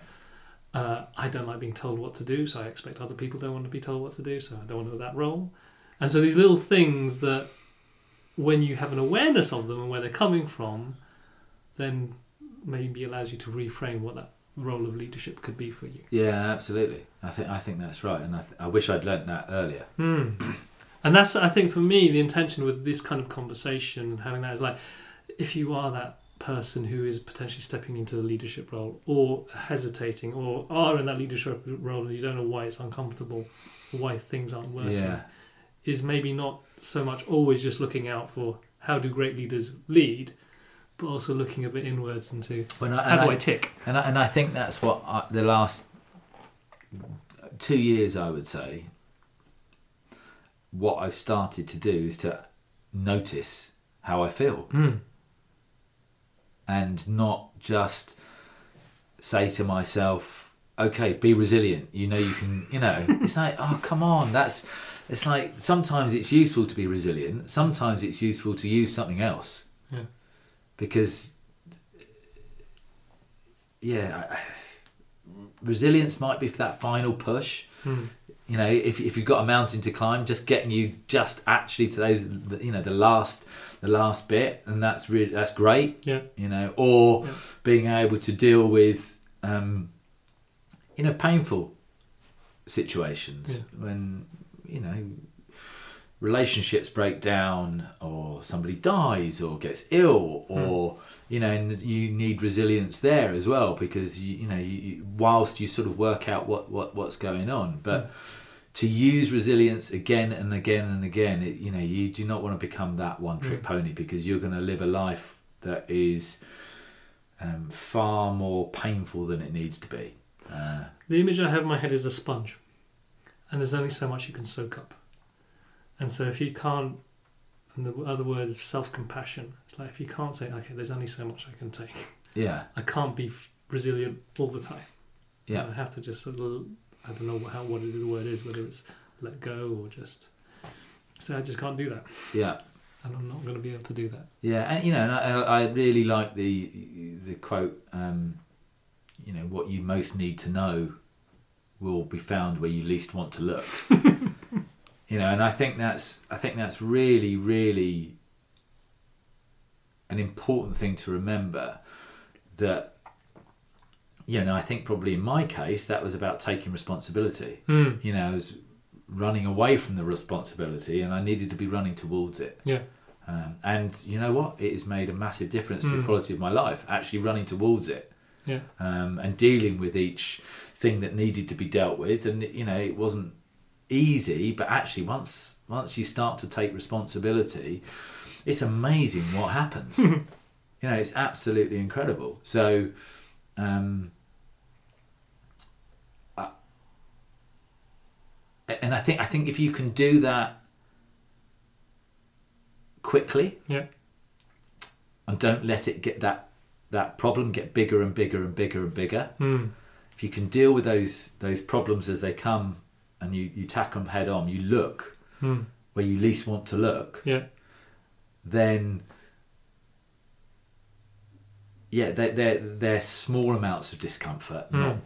Uh, I don't like being told what to do, so I expect other people don't want to be told what to do, so I don't want to that role. And so these little things that, when you have an awareness of them and where they're coming from, then maybe allows you to reframe what that role of leadership could be for you. Yeah, absolutely. I think I think that's right, and I, th- I wish I'd learnt that earlier. Hmm. And that's, I think, for me, the intention with this kind of conversation and having that is like, if you are that person who is potentially stepping into a leadership role or hesitating or are in that leadership role and you don't know why it's uncomfortable, why things aren't working, Yeah, is maybe not so much always just looking out for how do great leaders lead, but also looking a bit inwards into when I, how and do I, I tick? and I, and I think that's what I, the last two years, I would say, what I've started to do is to notice how I feel Mm. and not just say to myself, okay, be resilient. You know, you can, you know, it's like, oh, come on. That's, it's like sometimes it's useful to be resilient, sometimes it's useful to use something else. Yeah. Because, yeah, I- resilience might be for that final push. Mm. You know, if, if you've got a mountain to climb, just getting you just actually to those, you know, the last, the last bit, and that's really that's great Yeah. you know, or Yeah. being able to deal with, um, you know, painful situations Yeah. when, you know, relationships break down or somebody dies or gets ill or, you know, and you need resilience there as well because, you, you know, you, whilst you sort of work out what, what, what's going on, but to use resilience again and again and again, it, you know, you do not want to become that one trick Mm. pony because you're going to live a life that is um, far more painful than it needs to be. Uh, The image I have in my head is a sponge, and there's only so much you can soak up. And so if you can't, in the other words, self-compassion. It's like if you can't say, okay, there's only so much I can take. yeah, I can't be resilient all the time. yeah, I have to just sort of, I don't know what, how what the word is, whether it's let go or just say I just can't do that, yeah. and I'm not going to be able to do that. Yeah, and you know, and I, I really like the the quote. Um, you know, what you most need to know will be found where you least want to look. you know, and I think that's I think that's really really an important thing to remember. That you know, I think probably in my case that was about taking responsibility. Hmm. You know, I was running away from the responsibility, and I needed to be running towards it. Yeah. Um, and you know what? It has made a massive difference to the Mm. quality of my life. Actually, running towards it Yeah. um, and dealing with each thing that needed to be dealt with. And you know, it wasn't easy, but actually, once once you start to take responsibility, it's amazing what happens. you know, it's absolutely incredible. So. Um, and I think I think if you can do that quickly, Yeah. and don't let it get that that problem get bigger and bigger and bigger and bigger. Hmm. If you can deal with those those problems as they come and you you tackle them head on, you look Hmm. where you least want to look, Yeah. then yeah, they're they're, they're small amounts of discomfort, not Hmm.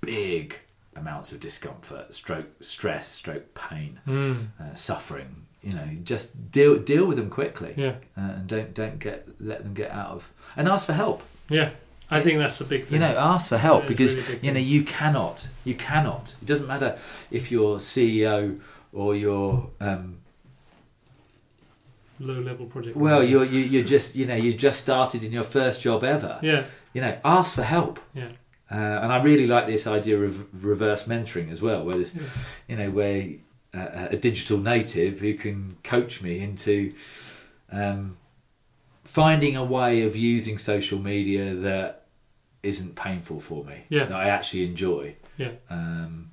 big amounts of discomfort, stroke, stress, stroke, pain, Mm. uh, suffering. You know, just deal deal with them quickly, Yeah. uh, and don't don't get let them get out of and ask for help. Yeah. I think that's a big thing. You know, ask for help because really you know you cannot, you cannot. It doesn't matter if you're CEO or you're um, low level project. well, you're you, you're just you know you just started in your first job ever. Yeah. You know, ask for help. Yeah. Uh, and I really like this idea of reverse mentoring as well, where there's, Yeah. you know, where uh, a digital native who can coach me into um, finding a way of using social media that isn't painful for me, Yeah. that I actually enjoy. Yeah. Um,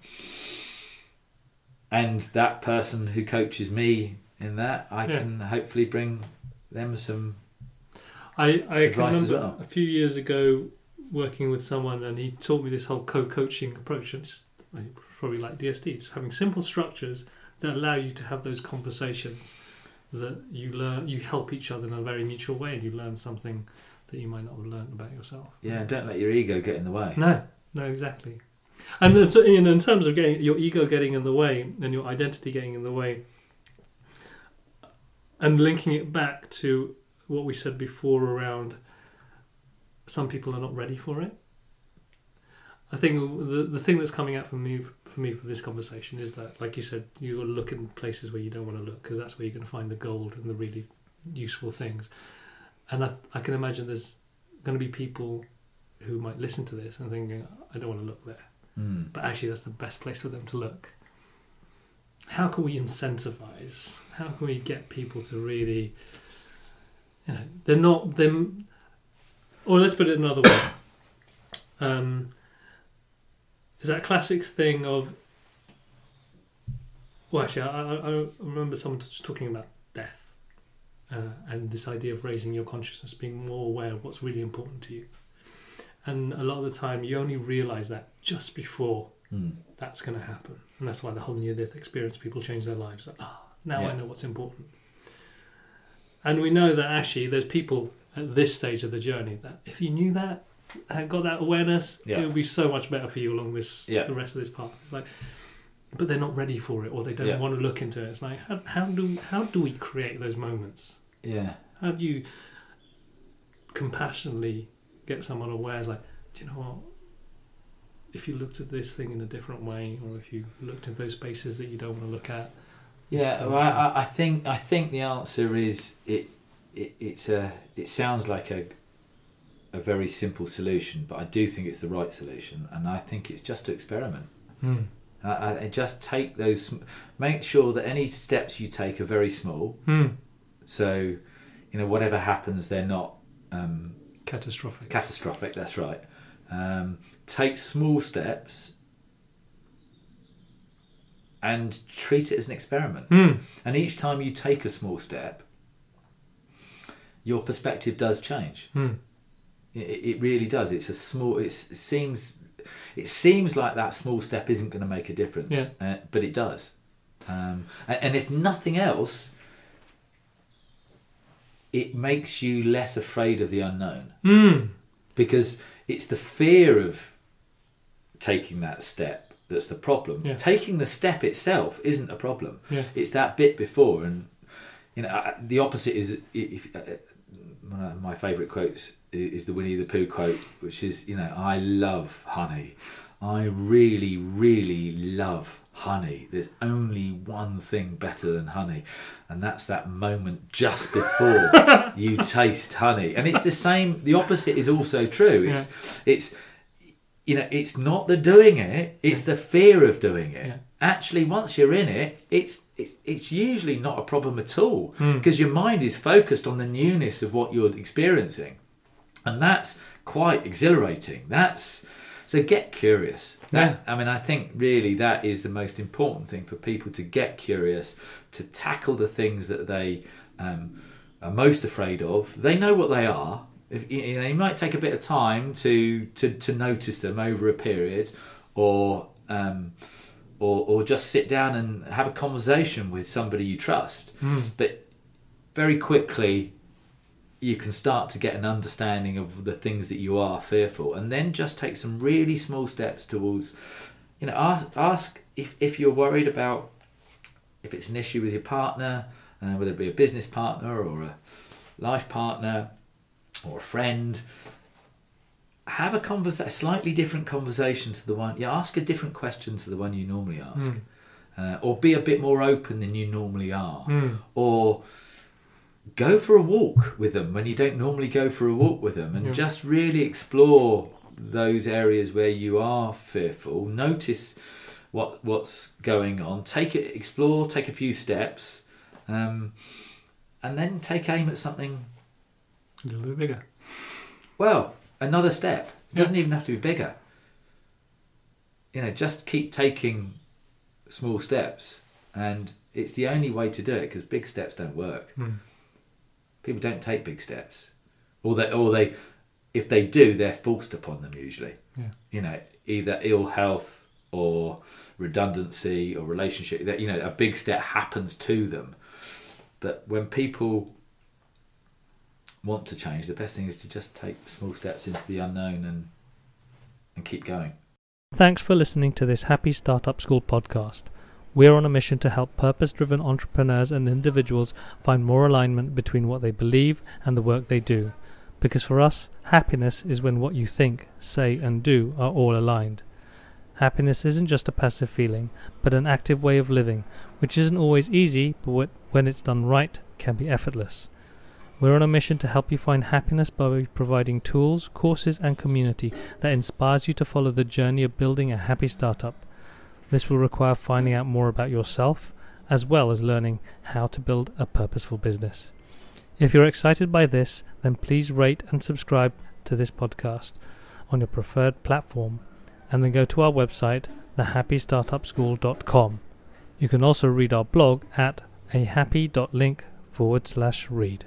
and that person who coaches me in that, I Yeah. can hopefully bring them some. I, I Advice as remember well. a few years ago working with someone and he taught me this whole co-coaching approach and it's probably like DSD it's having simple structures that allow you to have those conversations that you learn you help each other in a very mutual way and you learn something that you might not have learned about yourself Yeah, don't let your ego get in the way. no no exactly and you know, in terms of getting your ego getting in the way and your identity getting in the way and linking it back to what we said before around some people are not ready for it. I think the the thing that's coming out for me for me for this conversation is that, like you said, you got to look in places where you don't want to look because that's where you're going to find the gold and the really useful things. And I, I can imagine there's going to be people who might listen to this and thinking, I don't want to look there, Mm. but actually that's the best place for them to look. How can we incentivize? How can we get people to really, you know, they're not them. Or let's put it another way. Um, is that classic thing of? Well, actually, I, I, I remember someone just talking about death, uh, and this idea of raising your consciousness, being more aware of what's really important to you. And a lot of the time, you only realize that just before Mm. that's going to happen, and that's why the whole near-death experience, people change their lives. Like, ah, now I know what's important. And we know that actually, there's people at this stage of the journey that if you knew that, had got that awareness, Yeah. it would be so much better for you along this Yeah. the rest of this path. It's like, but they're not ready for it, or they don't Yeah. want to look into it. It's like, how, how do how do we create those moments? Yeah. How do you compassionately get someone aware? It's like, do you know what? If you looked at this thing in a different way, or if you looked at those spaces that you don't want to look at, Yeah, well, I, I- I think I think the answer is it, it. It's a. It sounds like a. A very simple solution, but I do think it's the right solution, and I think it's just to experiment. Hmm. I, I I just take those. Make sure that any steps you take are very small. Hmm. So, you know, whatever happens, they're not um, catastrophic. catastrophic. That's right. Um, take small steps and treat it as an experiment. Hmm. And each time you take a small step, your perspective does change. Hmm. It, it really does. It's a small. It's, it seems. It seems like that small step isn't going to make a difference, Yeah. uh, but it does. Um, and, and if nothing else, it makes you less afraid of the unknown Hmm. because it's the fear of taking that step that's the problem. Yeah. Taking the step itself isn't a problem. Yeah. It's that bit before, and you know uh, the opposite is if uh, one of my favourite quotes is the Winnie the Pooh quote, which is you know I love honey. I really, really love honey. There's only one thing better than honey, and that's that moment just before you taste honey. And it's the same. The opposite is also true. It's it's you know it's not the doing it; it's the fear of doing it. Yeah. Actually, once you're in it, it's it's it's usually not a problem at all Hmm. because your mind is focused on the newness of what you're experiencing, and that's quite exhilarating. That's so get curious. That, I mean, I think really that is the most important thing for people to get curious, to tackle the things that they um, are most afraid of. They know what they are. If, you know, it might take a bit of time to, to, to notice them over a period, or um, or or just sit down and have a conversation with somebody you trust. But very quickly, you can start to get an understanding of the things that you are fearful, and then just take some really small steps towards you know, ask, ask if, if you're worried about if it's an issue with your partner, uh, whether it be a business partner or a life partner or a friend. Have a conversa- a slightly different conversation to the one. you ask a different question to the one you normally ask, Mm. uh, or be a bit more open than you normally are, Mm. or go for a walk with them when you don't normally go for a walk with them, and Yeah. just really explore those areas where you are fearful. Notice what what's going on. Take it, explore, take a few steps, um, and then take aim at something. A little bit bigger. Well, another step. It doesn't even have to be bigger. You know, just keep taking small steps, and it's the only way to do it because big steps don't work. Mm. People don't take big steps, or they, or they, if they do, they're forced upon them usually. Yeah. You know, either ill health or redundancy or relationship. That you know, a big step happens to them. But when people want to change, the best thing is to just take small steps into the unknown and and keep going. Thanks for listening to this Happy Startup School podcast. We're on a mission to help purpose driven entrepreneurs and individuals find more alignment between what they believe and the work they do. Because for us, happiness is when what you think, say, and do are all aligned. Happiness isn't just a passive feeling, but an active way of living, which isn't always easy, but when it's done right, can be effortless. We're on a mission to help you find happiness by providing tools, courses, and community that inspires you to follow the journey of building a happy startup. This will require finding out more about yourself, as well as learning how to build a purposeful business. If you're excited by this, then please rate and subscribe to this podcast on your preferred platform, and then go to our website, thehappystartupschool.com. You can also read our blog at ahappy.link forward slash read.